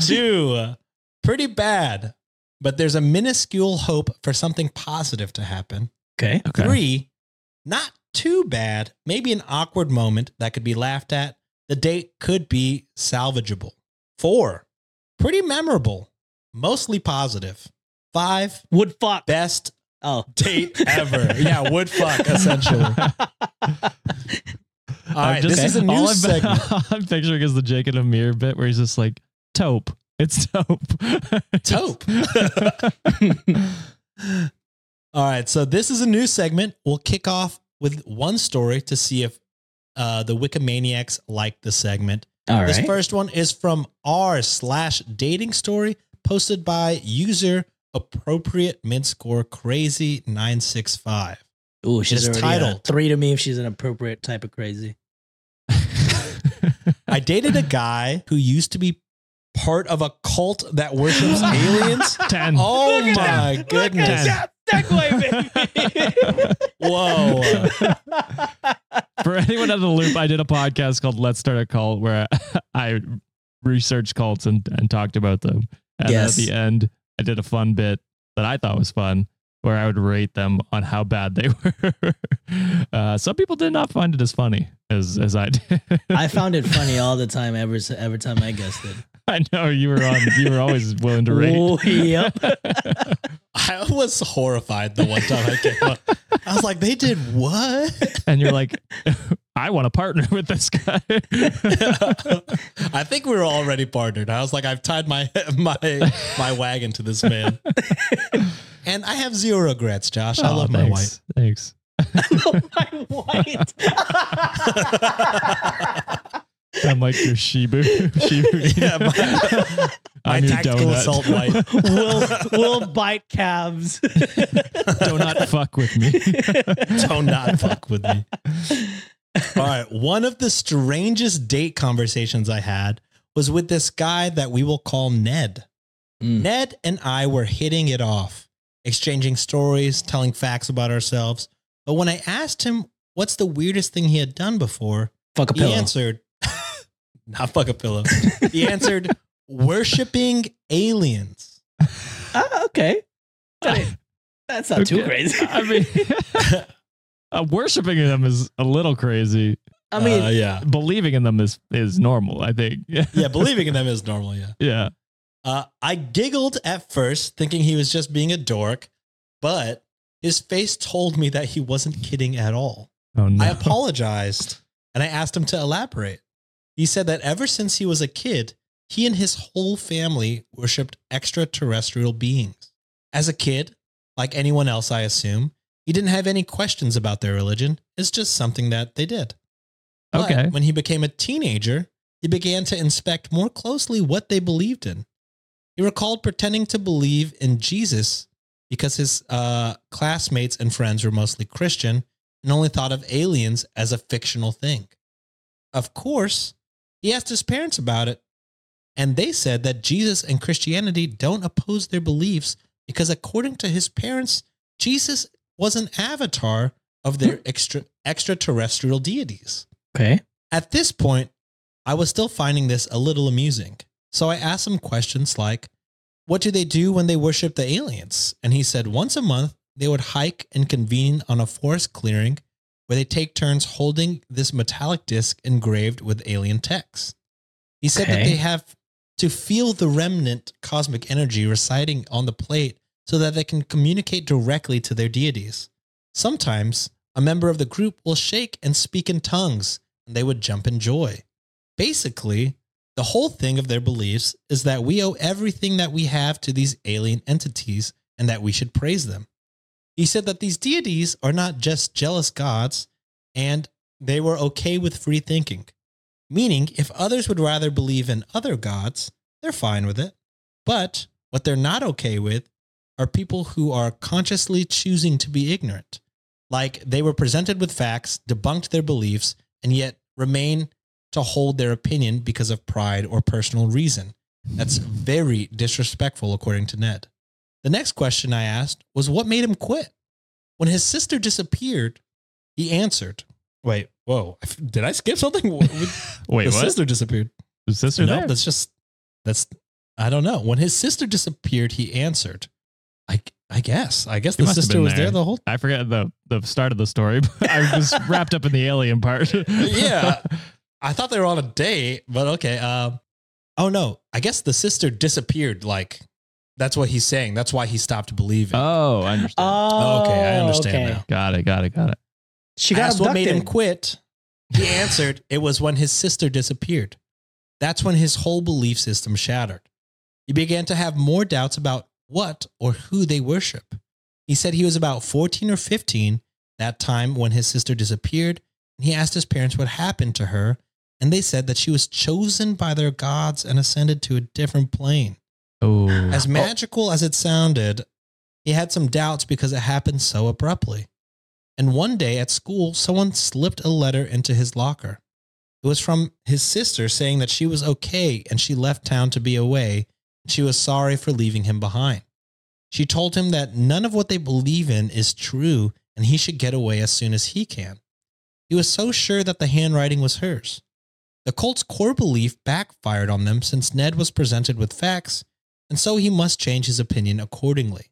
<laughs> Two, pretty bad, but there's a minuscule hope for something positive to happen. okay. Okay. Three, not too bad, maybe an awkward moment that could be laughed at. The date could be salvageable. Four, pretty memorable, mostly positive. Five, Would fuck. best Oh. <laughs> date ever. yeah, would fuck, <laughs> essentially. All right, this is a new all I'm, segment. <laughs> I'm picturing is the Jake and Amir bit where he's just like, taupe. It's taupe. Taupe. <laughs> All right, so this is a new segment. We'll kick off with one story to see if uh, the Wikimaniacs like the segment. All This right. first one is from r slash dating story posted by user appropriate mid score crazy nine six five. Ooh, she's already a titled. three to me if she's an appropriate type of crazy. <laughs> I dated a guy who used to be part of a cult that worships <laughs> aliens. <laughs> 10. Oh Look at my that. goodness! Look at that segue, baby. Whoa! <laughs> For anyone out of the loop, I did a podcast called Let's Start a Cult where I researched cults and, and talked about them. And Yes. at the end, I did a fun bit that I thought was fun where I would rate them on how bad they were. Uh, some people did not find it as funny as, as I did. I found it funny all the time. Every every time I guessed it. <laughs> I know you were on. You were always willing to rate. Oh, yep. <laughs> I was horrified the one time I came up. I was like, they did what? and you're like, <laughs> I want to partner with this guy. I think we were already partnered. I was like, I've tied my my my wagon to this man. and I have zero regrets, Josh. I Oh, love my wife. thanks. Thanks. my white. I'm like your Shibu. <laughs> Shibu. <laughs> Yeah, my, my I'm your tactical donut. assault white. will we'll bite calves. <laughs> Do not fuck with me. Do not fuck with me. All right. One of the strangest date conversations I had was with this guy that we will call Ned. Mm. Ned and I were hitting it off, exchanging stories, telling facts about ourselves. But when I asked him what's the weirdest thing he had done before, Fuck a he answered, not fuck a pillow. He <laughs> answered, worshiping aliens. Ah, okay. That's not too crazy. I mean, <laughs> uh, worshiping them is a little crazy. I mean, Uh, yeah. Believing in them is is normal. I think. Yeah. Yeah. <laughs> Believing in them is normal. Yeah. Yeah. Uh, I giggled at first, thinking he was just being a dork, but his face told me that he wasn't kidding at all. Oh no. I apologized and I asked him to elaborate. He said that ever since he was a kid, he and his whole family worshiped extraterrestrial beings. As a kid, like anyone else, I assume, he didn't have any questions about their religion. It's just something that they did. But Okay. when he became a teenager, he began to inspect more closely what they believed in. He recalled pretending to believe in Jesus because his uh, classmates and friends were mostly Christian and only thought of aliens as a fictional thing. Of course, he asked his parents about it, and they said that Jesus and Christianity don't oppose their beliefs because, according to his parents, Jesus was an avatar of their hmm. extra, extraterrestrial deities. okay. At this point, I was still finding this a little amusing. So I asked him questions like, What do they do when they worship the aliens? And he said once a month, they would hike and convene on a forest clearing where they take turns holding this metallic disc engraved with alien text. He said that they have to feel the remnant cosmic energy residing on the plate so that they can communicate directly to their deities. Sometimes a member of the group will shake and speak in tongues, and they would jump in joy. Basically, the whole thing of their beliefs is that we owe everything that we have to these alien entities and that we should praise them. He said that these deities are not just jealous gods and they were okay with free thinking. Meaning, if others would rather believe in other gods, they're fine with it. But what they're not okay with are people who are consciously choosing to be ignorant. Like they were presented with facts, debunked their beliefs, and yet remain to hold their opinion because of pride or personal reason. That's very disrespectful, according to Ned. The next question I asked was what made him quit? When his sister disappeared, he answered, Wait, whoa, did I skip something? <laughs> Wait, the what? sister disappeared. Is sister no, there? that's just, that's, I don't know. When his sister disappeared, he answered, I, I guess. I guess He the sister was there there. the whole I forget the the start of the story. <laughs> But I was <laughs> wrapped up in the alien part. yeah. I thought they were on a date, but okay. Um, oh no, I guess the sister disappeared. Like that's what he's saying. That's why he stopped believing. oh, I understand. Oh, okay, I understand now. got it. Got it. Got it. She got Asked what made him quit. He <laughs> answered, "It was when his sister disappeared. That's when his whole belief system shattered. He began to have more doubts about what or who they worship. He said he was about 14 or 15 that time when his sister disappeared, and he asked his parents what happened to her, and they said that she was chosen by their gods and ascended to a different plane. Oh, As magical as it sounded, he had some doubts because it happened so abruptly. And one day at school, someone slipped a letter into his locker. It was from his sister saying that she was okay and she left town to be away. And she was sorry for leaving him behind. She told him that none of what they believe in is true and he should get away as soon as he can. He was so sure that the handwriting was hers. The cult's core belief backfired on them since Ned was presented with facts and so he must change his opinion accordingly.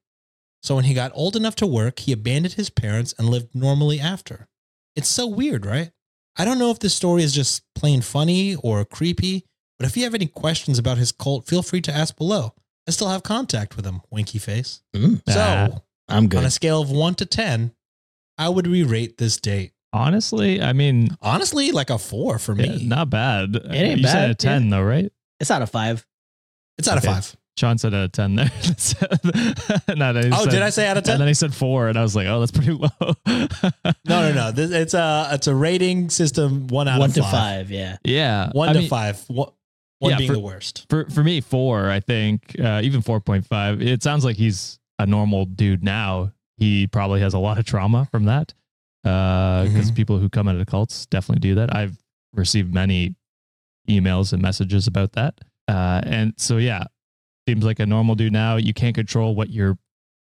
So when he got old enough to work, he abandoned his parents and lived normally after. It's so weird, right? I don't know if this story is just plain funny or creepy, but if you have any questions about his cult, feel free to ask below. I still have contact with him, winky face. Mm, So, Ah, I'm good. on a scale of 1 to 10, how would we rate this date? honestly, I mean, Honestly, like a 4 for me. yeah, not bad. It ain't you said a ten though, right? It's out of five. it's out okay. of 5. Sean said out of 10 there. <laughs> <laughs> no, Oh, said- did I say out of 10? And then he said four, and I was like, oh, that's pretty low. <laughs> No, no, no. This, it's a it's a rating system one out One of to five. five, yeah. yeah. One I to mean, five. One, one Yeah, being for- the worst. For, for me, four, I think, uh, even 4.5. It sounds like he's a normal dude now. He probably has a lot of trauma from that because Mm-hmm. people who come out of cults definitely do that. I've received many emails and messages about that. Uh, and so, yeah, seems like a normal dude now. You can't control what your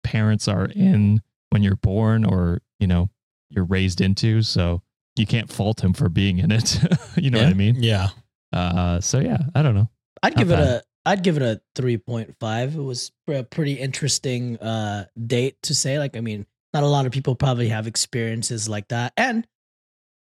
parents are in when you're born or, you know, you're raised into. So you can't fault him for being in it. <laughs> you know what I mean? Yeah. Uh, so, yeah, I don't know. I'd Not give it a I'd give it a 3.5. It was a pretty interesting uh date to say. Like I mean, not a lot of people probably have experiences like that. And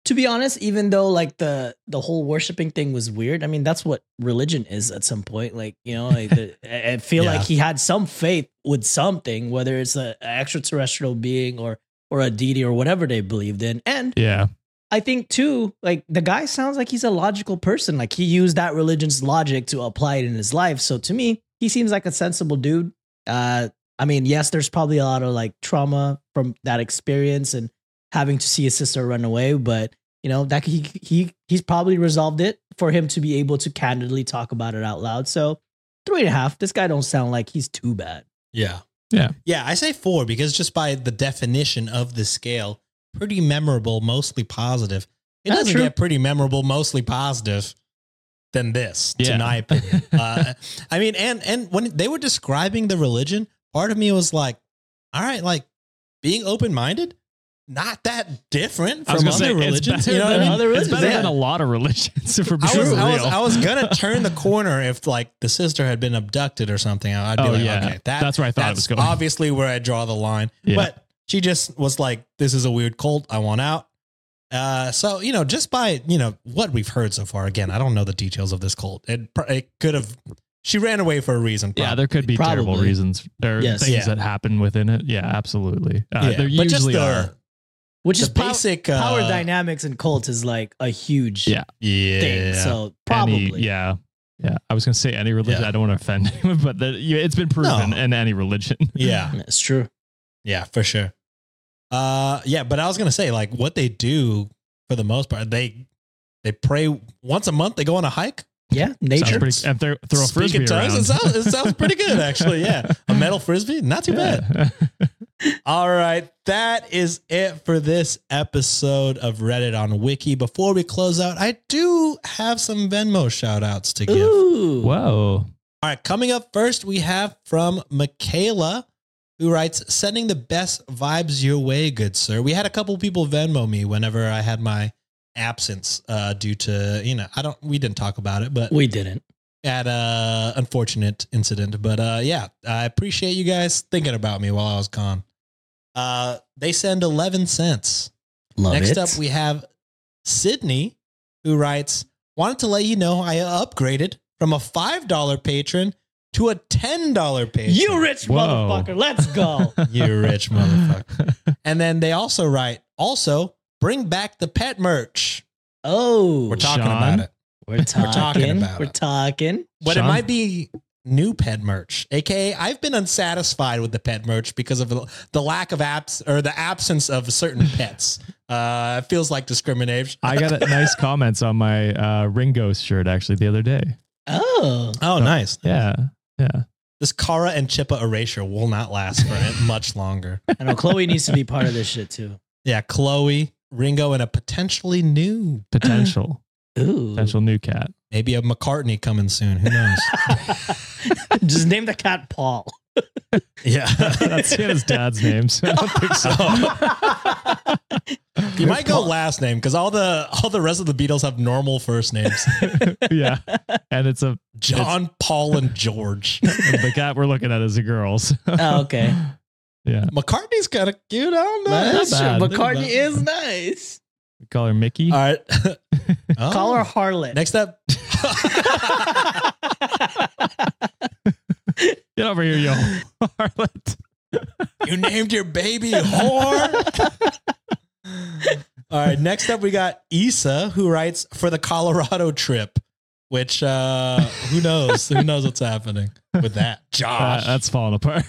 to be honest, even though like the the whole worshiping thing was weird, I mean, that's what religion is at some point. Like, you know, like the, <laughs> I feel Yeah. like he had some faith with something, whether it's a extraterrestrial being or or a deity or whatever they believed in. And Yeah. I think too, like the guy sounds like he's a logical person. Like he used that religion's logic to apply it in his life. So to me, he seems like a sensible dude. Uh, I mean, yes, there's probably a lot of like trauma from that experience and having to see his sister run away, but you know that he he he's probably resolved it for him to be able to candidly talk about it out loud. So three and a half. This guy don't sound like he's too bad. Yeah. Yeah. Yeah. I say four because just by the definition of the scale, pretty memorable, mostly positive. It That's doesn't true. get pretty memorable, mostly positive than this, Yeah. in my opinion. <laughs> uh, I mean, and and when they were describing the religion, part of me was like, all right, like being open minded, not that different from other say, religions. it's better, you know what I than, mean? other it's better religions, than yeah. a lot of religions. <laughs> If we're I being was, I was, real. I was gonna <laughs> turn the corner if like the sister had been abducted or something. I'd be Oh, like, yeah. okay, that, That's where I thought it was going. Obviously, where I draw the line. Yeah. But she just was like, "This is a weird cult. I want out." Uh, so you know, just by you know what we've heard so far. Again, I don't know the details of this cult. It it could have. She ran away for a reason. yeah, there could be terrible reasons or Yes. things Yeah. that happen within it. Yeah, absolutely. Uh, Yeah, There but just usually the, are. Which the is pow- basic uh, power dynamics in cults is like a huge Yeah. Yeah, thing. So Any, probably. yeah. Yeah. I was going to say any religion. Yeah. I don't want to offend <laughs> anyone, but the, yeah, it's been proven No. in any religion. <laughs> yeah, It's true. yeah, for sure. Uh, yeah, but I was gonna say like what they do for the most part, they they pray once a month. They go on a hike. Yeah, nature. pretty, and throw, throw a frisbee in tongues. around. It sounds, it sounds pretty good, <laughs> actually. Yeah, a metal frisbee, not too bad. Yeah. All right, that is it for this episode of Reddit on Wiki. Before we close out, I do have some Venmo shout outs to give. Ooh. Whoa. All right, coming up first, we have from Michaela, who writes, Sending the best vibes your way, good sir. We had a couple people Venmo me whenever I had my absence uh, due to, you know, I don't, we didn't talk about it, but We didn't. at a unfortunate incident. But uh, yeah, I appreciate you guys thinking about me while I was gone. Uh, they send 11 cents. Love Next it. up, we have Sydney, who writes, Wanted to let you know I upgraded from a $5 patron to a $10 patron. you rich Whoa. motherfucker. Let's go. <laughs> You rich motherfucker. and then they also write, also bring back the pet merch. Oh, We're talking Sean? about it. we're talking. talking about We're it. talking. But Sean? it might be new pet merch, aka I've been unsatisfied with the pet merch because of the lack of apps or the absence of certain <laughs> pets. Uh, it feels like discrimination. I got a <laughs> nice comments on my uh, Ringo shirt actually the other day. Oh, Oh, nice. Yeah. Yeah. This Kara and Chippa erasure will not last for <laughs> much longer. I know. Chloe needs to be part of this shit too. Yeah, Chloe, Ringo, and a potentially new, <clears throat> Potential. Ooh. Potential new cat. maybe a McCartney coming soon. Who knows? Just name the cat Paul. <laughs> yeah. That's his dad's name. So I don't think so. <laughs> Oh. <laughs> You might go last name because all the all the rest of the Beatles have normal first names. yeah. And it's a John, Paul, and George. the cat we're looking at is a girl's. Oh, okay. yeah. McCartney's kind of cute. I don't know. That's not true. bad. McCartney is nice. We call her Mickey. All right. Oh. Call her Harlot. Next up. Get over here, yo. <laughs> Harlot. you named your baby whore. All right. Next up, we got Issa, who writes for the Colorado trip. which uh who knows? who knows what's happening with that? Uh, Josh. that's falling apart.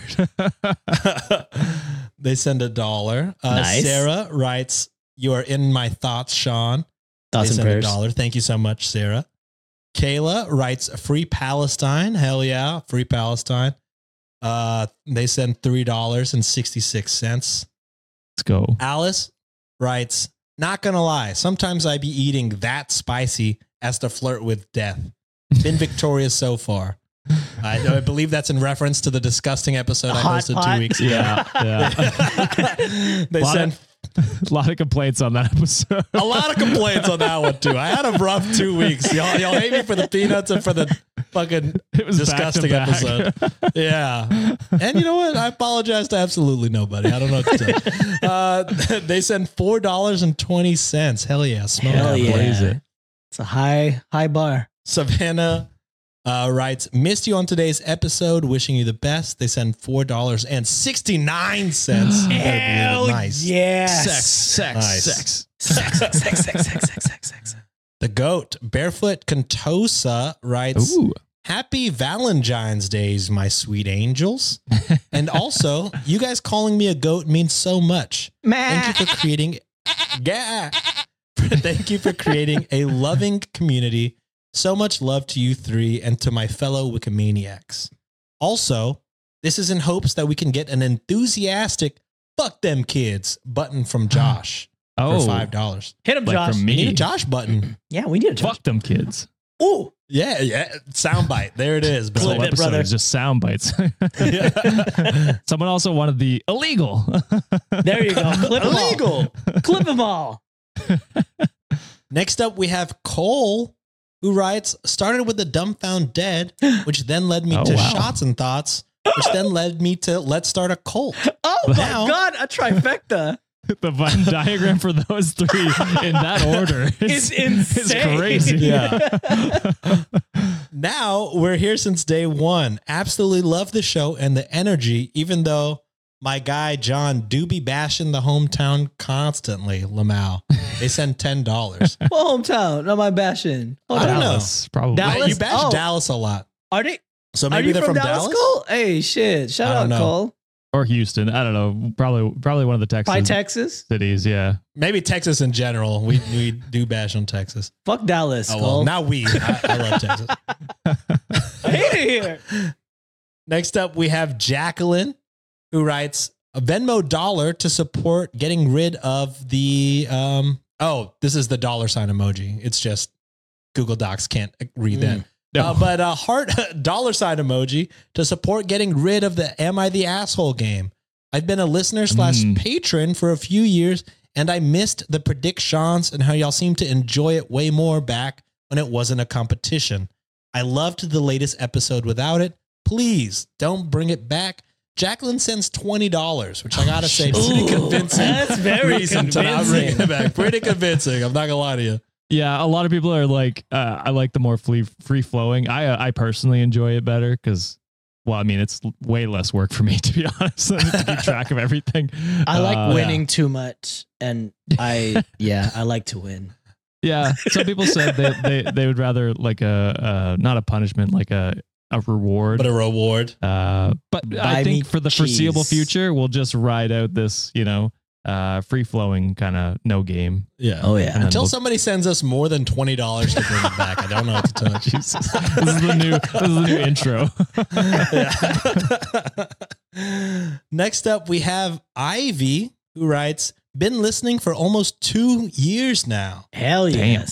<laughs> they send a dollar. Uh, Nice. Sarah writes, "You are in my thoughts, Sean." Thoughts they and send prayers. a dollar. Thank you so much, Sarah. Kayla writes, "Free Palestine." Hell yeah, free Palestine. Uh, they send three dollars and sixty six cents. Let's go. Alice writes, "Not gonna lie, sometimes I be eating that spicy as to flirt with death. Been <laughs> victorious so far." I, I believe that's in reference to the disgusting episode I hosted pot? two weeks ago. Yeah, yeah. <laughs> they sent <laughs> a lot of complaints on that episode. a lot of complaints on that one too. I had a rough two weeks. Y'all, y'all hate me for the peanuts and for the fucking It was disgusting back back. episode. Yeah, and you know what? I apologize to absolutely nobody. I don't know what to tell. Uh, <laughs> they send four dollars and twenty cents. Hell yeah, smoke Hell that yeah. blaze it. It's a high, high bar. Savannah uh, writes, "Missed you on today's episode. Wishing you the best." They send four dollars and sixty nine cents. <gasps> nice. yes. Sex, sex, Sex, Nice. sex, sex, sex, sex, sex, sex, sex. The goat barefoot Contosa writes. Ooh. Happy Valentine's Days, my sweet angels. <laughs> and also, you guys calling me a goat means so much. Thank you for creating <laughs> Gah. <laughs> Thank you for creating a loving community. So much love to you three and to my fellow Wikimaniacs. Also, this is in hopes that we can get an enthusiastic fuck them kids button from <gasps> Josh Oh, for five dollars. Hit him, like Josh. from We need a. Josh button. <clears throat> Yeah, we need a Josh. Fuck them kids. Ooh, Yeah, yeah. Soundbite. There it is. This Bill. whole episode brother. is just sound bites. <laughs> <laughs> Someone also wanted the illegal. <laughs> there you go. Clip them all. Illegal. Clip them all. Next up, we have Cole, who writes, started with the dumbfound dead, <gasps> which then led me Oh, to wow. shots and thoughts, which then led me to let's start a cult. <laughs> Oh my god, a trifecta. <laughs> the Venn diagram for those three in that order <laughs> It's is, insane. is crazy. Yeah. Now we're here since day one. Absolutely love the show and the energy, even though my guy John do be bashing the hometown constantly, Lamau. They send ten dollars. <laughs> My hometown, not my bashing. Hold I don't on. know. Dallas, probably. Dallas? you bash Oh. Dallas a lot. Are they? So Are maybe you they're from, from, Dallas, Cole? Hey, shit! Shout out, don't know. Cole. Or Houston. I don't know. Probably probably one of the Texas By Texas. cities. Yeah. Maybe Texas in general. We we do bash on Texas. Fuck Dallas, Oh Cole. well, not we. I, I love Texas. <laughs> I hate it here. <laughs> Next up, we have Jacqueline, who writes a Venmo dollar to support getting rid of the. Um, oh, this is the dollar sign emoji. It's just Google Docs can't read that. No. Uh, but a heart <laughs> dollar sign emoji to support getting rid of the "Am I the asshole?" game. I've been a listener slash Mm. patron for a few years, and I missed the predictions and how y'all seem to enjoy it way more back when it wasn't a competition. I loved the latest episode without it. Please don't bring it back. Jacqueline sends twenty dollars, which I gotta say, pretty Ooh, convincing. that's very reason to convincing. back. Pretty convincing. I'm not gonna lie to you. Yeah, a lot of people are like, uh, I like the more free free flowing. I uh, I personally enjoy it better because, well, I mean, it's way less work for me <laughs> to be honest than to keep track of everything. I like Uh, winning too much, and I <laughs> yeah, I like to win. Yeah, some people said they they, they would rather like a uh, not a punishment, like a a reward. But a reward. uh, but Buy I think for the foreseeable future, we'll just ride out this, you know, uh, free flowing kind of no game. Yeah. Oh yeah. And Until we'll- somebody sends us more than twenty dollars to bring it back, I don't know what to tell you. This is the new this is the new intro. Yeah. <laughs> Next up, we have Ivy, who writes, "Been listening for almost two years now. Hell Damn.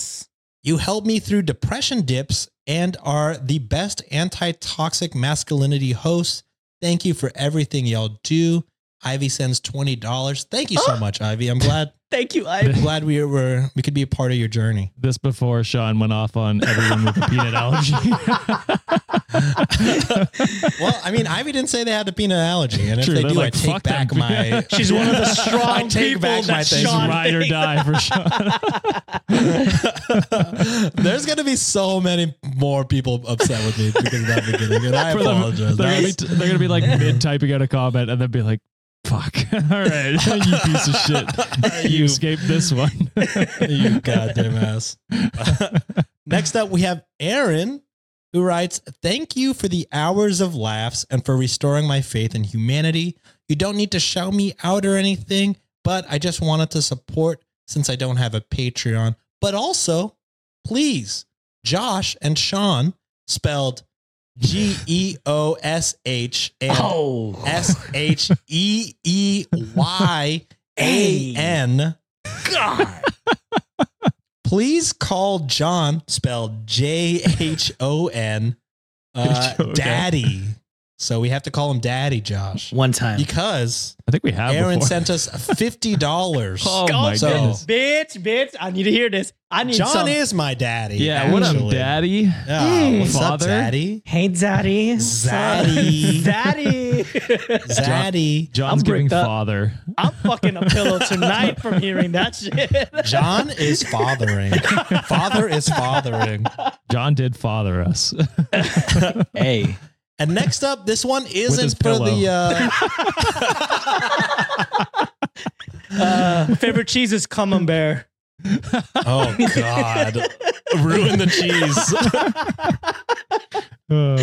You helped me through depression dips and are the best anti-toxic masculinity hosts. Thank you for everything y'all do." Ivy sends twenty dollars. Thank you so oh. much, Ivy. I'm glad <laughs> Thank you, Ivy. I'm glad we were we could be a part of your journey. this before Sean went off on everyone with a peanut allergy. <laughs> well, I mean, Ivy didn't say they had a peanut allergy, and if True, they they're do, I take back them." my. <laughs> She's one of the strong I strong take people back my that things. Sean Ride or die for Sean. There's gonna be so many more people upset with me because of that beginning, and I For them, apologize. they're, gonna be, That's- they're gonna be like mid typing out a comment and then be like, "Fuck, <laughs> all right, <laughs> you piece of shit, you You- escaped this one." <laughs> you goddamn ass. Next up, we have Aaron, who writes, Thank you for the hours of laughs and for restoring my faith in humanity. You don't need to shout me out or anything, but I just wanted to support since I don't have a Patreon. But also, please, Josh and Sean, spelled G E O S H and Oh, S H E E Y A N. God. Please call John, spelled J H O N, uh, Daddy. So we have to call him Daddy, Josh, One time. because I think we have. Aaron before. sent us <laughs> fifty dollars. Oh my So- goodness. Bitch, bitch. I need to hear this. I need John some. is my daddy. Yeah, what up. Daddy? Yeah, Mm. what's Father? up, Daddy? Hey, daddy. Zaddy. Daddy. Zaddy. <laughs> John's I'm giving father. I'm fucking a pillow tonight from hearing that shit. John is fathering. Father is fathering. John did father us. <laughs> Hey. And next up, this one isn't for the. Uh, <laughs> Uh, favorite cheese is camembert. <laughs> oh God! Ruin the cheese. <laughs> Uh,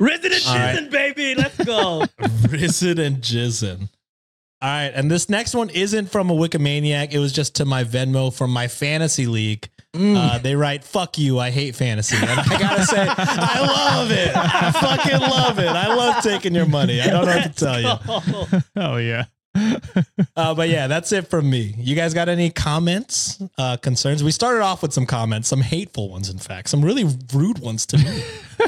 Resident All right. Chizen, baby. Let's go. Risen and jizzin. All right, and this next one isn't from a Wikimaniac. It was just to my Venmo from my fantasy league. Uh, they write, "Fuck you, I hate fantasy," and I gotta say, I love it. I fucking love it. I love taking your money. I don't know what to tell you. <laughs> oh yeah. Uh, but yeah, that's it from me. You guys got any comments, uh, concerns? We started off with some comments, some hateful ones, in fact, some really rude ones to me.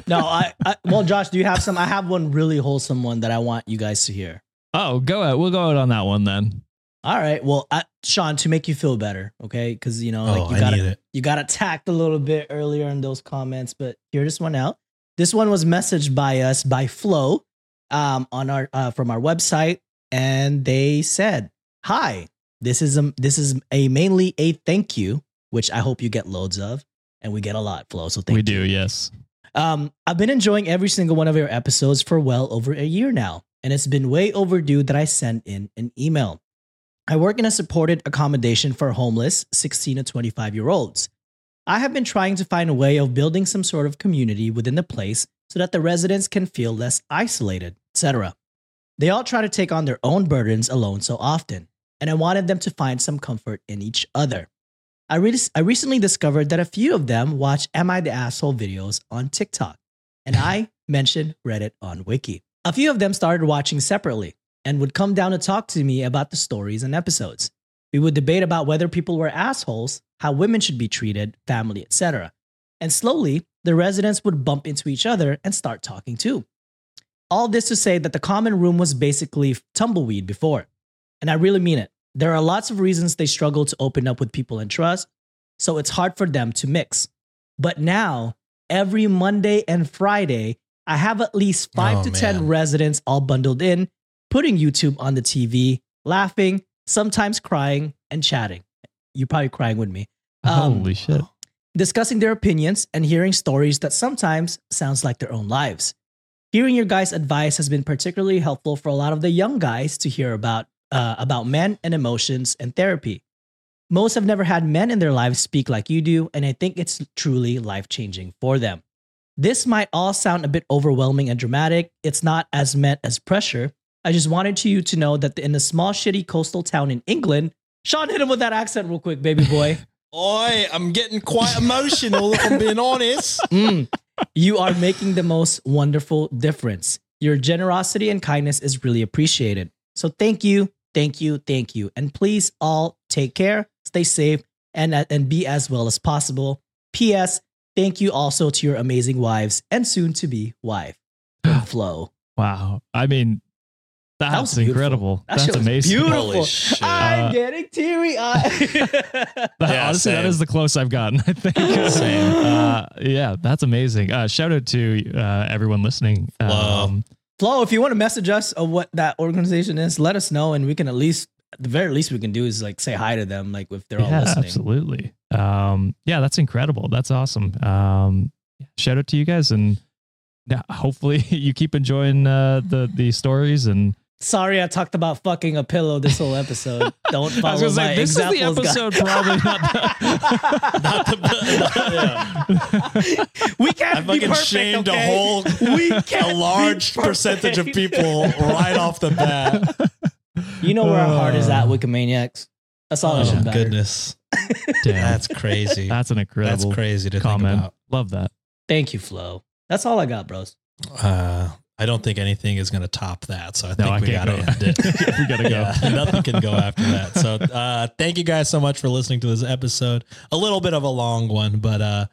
no, I, I. Well, Josh, do you have some? I have one really wholesome one that I want you guys to hear. Oh, go ahead. We'll go out on that one then. All right. Well, I, Sean, to make you feel better, okay? Because you know, oh, like you got you got attacked a little bit earlier in those comments, but hear this one out. This one was messaged by us by Flo um, on our uh, from our website, and they said, "Hi, this is a this is a mainly a thank you, which I hope you get loads of, and we get a lot, Flo. So thank you. we you. do, yes. Um, I've been enjoying every single one of your episodes for well over a year now, and it's been way overdue that I send in an email. I work in a supported accommodation for homeless 16 to 25 year olds. I have been trying to find a way of building some sort of community within the place so that the residents can feel less isolated, etc. They all try to take on their own burdens alone so often, and I wanted them to find some comfort in each other. I, re- I recently discovered that a few of them watch Am I the Asshole videos on TikTok, and <laughs> I mentioned Reddit on Wiki. A few of them started watching separately and would come down to talk to me about the stories and episodes. We would debate about whether people were assholes, how women should be treated, family, etc. And slowly, the residents would bump into each other and start talking too. All this to say that the common room was basically tumbleweed before. And I really mean it. There are lots of reasons they struggle to open up with people and trust, so it's hard for them to mix. But now, every Monday and Friday, I have at least five Oh, to 10 residents all bundled in, putting YouTube on the TV, laughing, sometimes crying, and chatting. You're probably crying with me. Um, Holy shit. discussing their opinions and hearing stories that sometimes sounds like their own lives. Hearing your guys' advice has been particularly helpful for a lot of the young guys to hear about uh, about men and emotions and therapy. Most have never had men in their lives speak like you do, and I think it's truly life changing for them. This might all sound a bit overwhelming and dramatic. It's not as meant as pressure. I just wanted you to know that in a small, shitty coastal town in England, Sean hit him with that accent real quick, baby boy. <laughs> Oi, I'm getting quite emotional if I'm being honest. <laughs> Mm. You are making the most wonderful difference. Your generosity and kindness is really appreciated. So thank you, thank you, thank you. And please all take care, stay safe, and, uh, and be as well as possible. P.S. Thank you also to your amazing wives and soon to be wife. From <sighs> Flo. Wow. I mean, was that's beautiful. incredible. That that's shit amazing. beautiful. Holy shit. I'm Uh, getting teary eyed. <laughs> That- Yeah, honestly, that same. is the close I've gotten. I think. <laughs> Same. Uh, yeah, that's amazing. Uh, shout out to uh, everyone listening. Wow. Um, Flo, if you want to message us of what that organization is, let us know, and we can at least, at the very least, we can do is like say hi to them, like if they're all yeah, listening. absolutely. Um, yeah, that's incredible. That's awesome. Um, shout out to you guys, and yeah, hopefully <laughs> you keep enjoying uh, the the stories and Sorry, I talked about fucking a pillow this whole episode. <laughs> Don't I follow was gonna my say this is the examples, guys. episode probably not. The, <laughs> Not the, <laughs> yeah. We can't I be fucking perfect, shamed okay? a whole We a can't a large be percentage of people right off the bat. You know where our heart is at, Uh, Wikimaniacs. That's all that Oh should matter. goodness, damn, that's crazy. that's an incredible That's crazy to comment. think about. Love that. Thank you, Flo. That's all I got, bros. Uh, I don't think anything is going to top that. So I No, think I we got to go. end it. <laughs> we gotta go. Yeah, <laughs> nothing can go after that. So uh, thank you guys so much for listening to this episode. A little bit of a long one, but uh,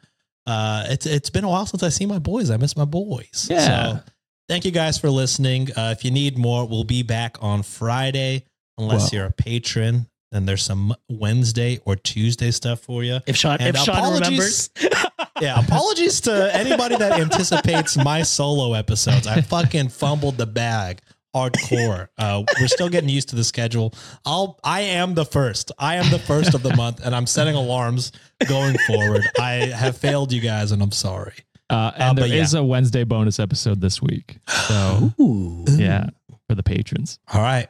uh, it's it's been a while since I see my boys. I miss my boys. Yeah. So thank you guys for listening. Uh, if you need more, we'll be back on Friday. Unless Whoa. you're a patron, then there's some Wednesday or Tuesday stuff for you. If Sean, And if Sean remembers, <laughs> Yeah, apologies to anybody that anticipates my solo episodes. I fucking fumbled the bag hardcore. Uh, we're still getting used to the schedule. I'll I am the first. I am the first of the month, and I'm setting alarms going forward. I have failed you guys, and I'm sorry. Uh, and but there is a Wednesday bonus episode this week. So <gasps> Ooh. yeah, for the patrons. All right,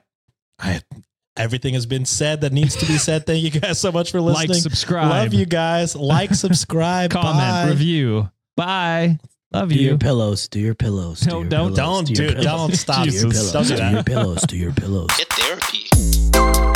I everything has been said that needs to be said. Thank you guys so much for listening. Like, subscribe, Love you guys. Like, <laughs> subscribe, comment, Bye. review. Bye. Love Do your you. pillows. Do your pillows. No, do your don't- pillows, Don't do your do don't stop. Do your pillows. Don't do Do your pillows. Do your pillows. Get therapy.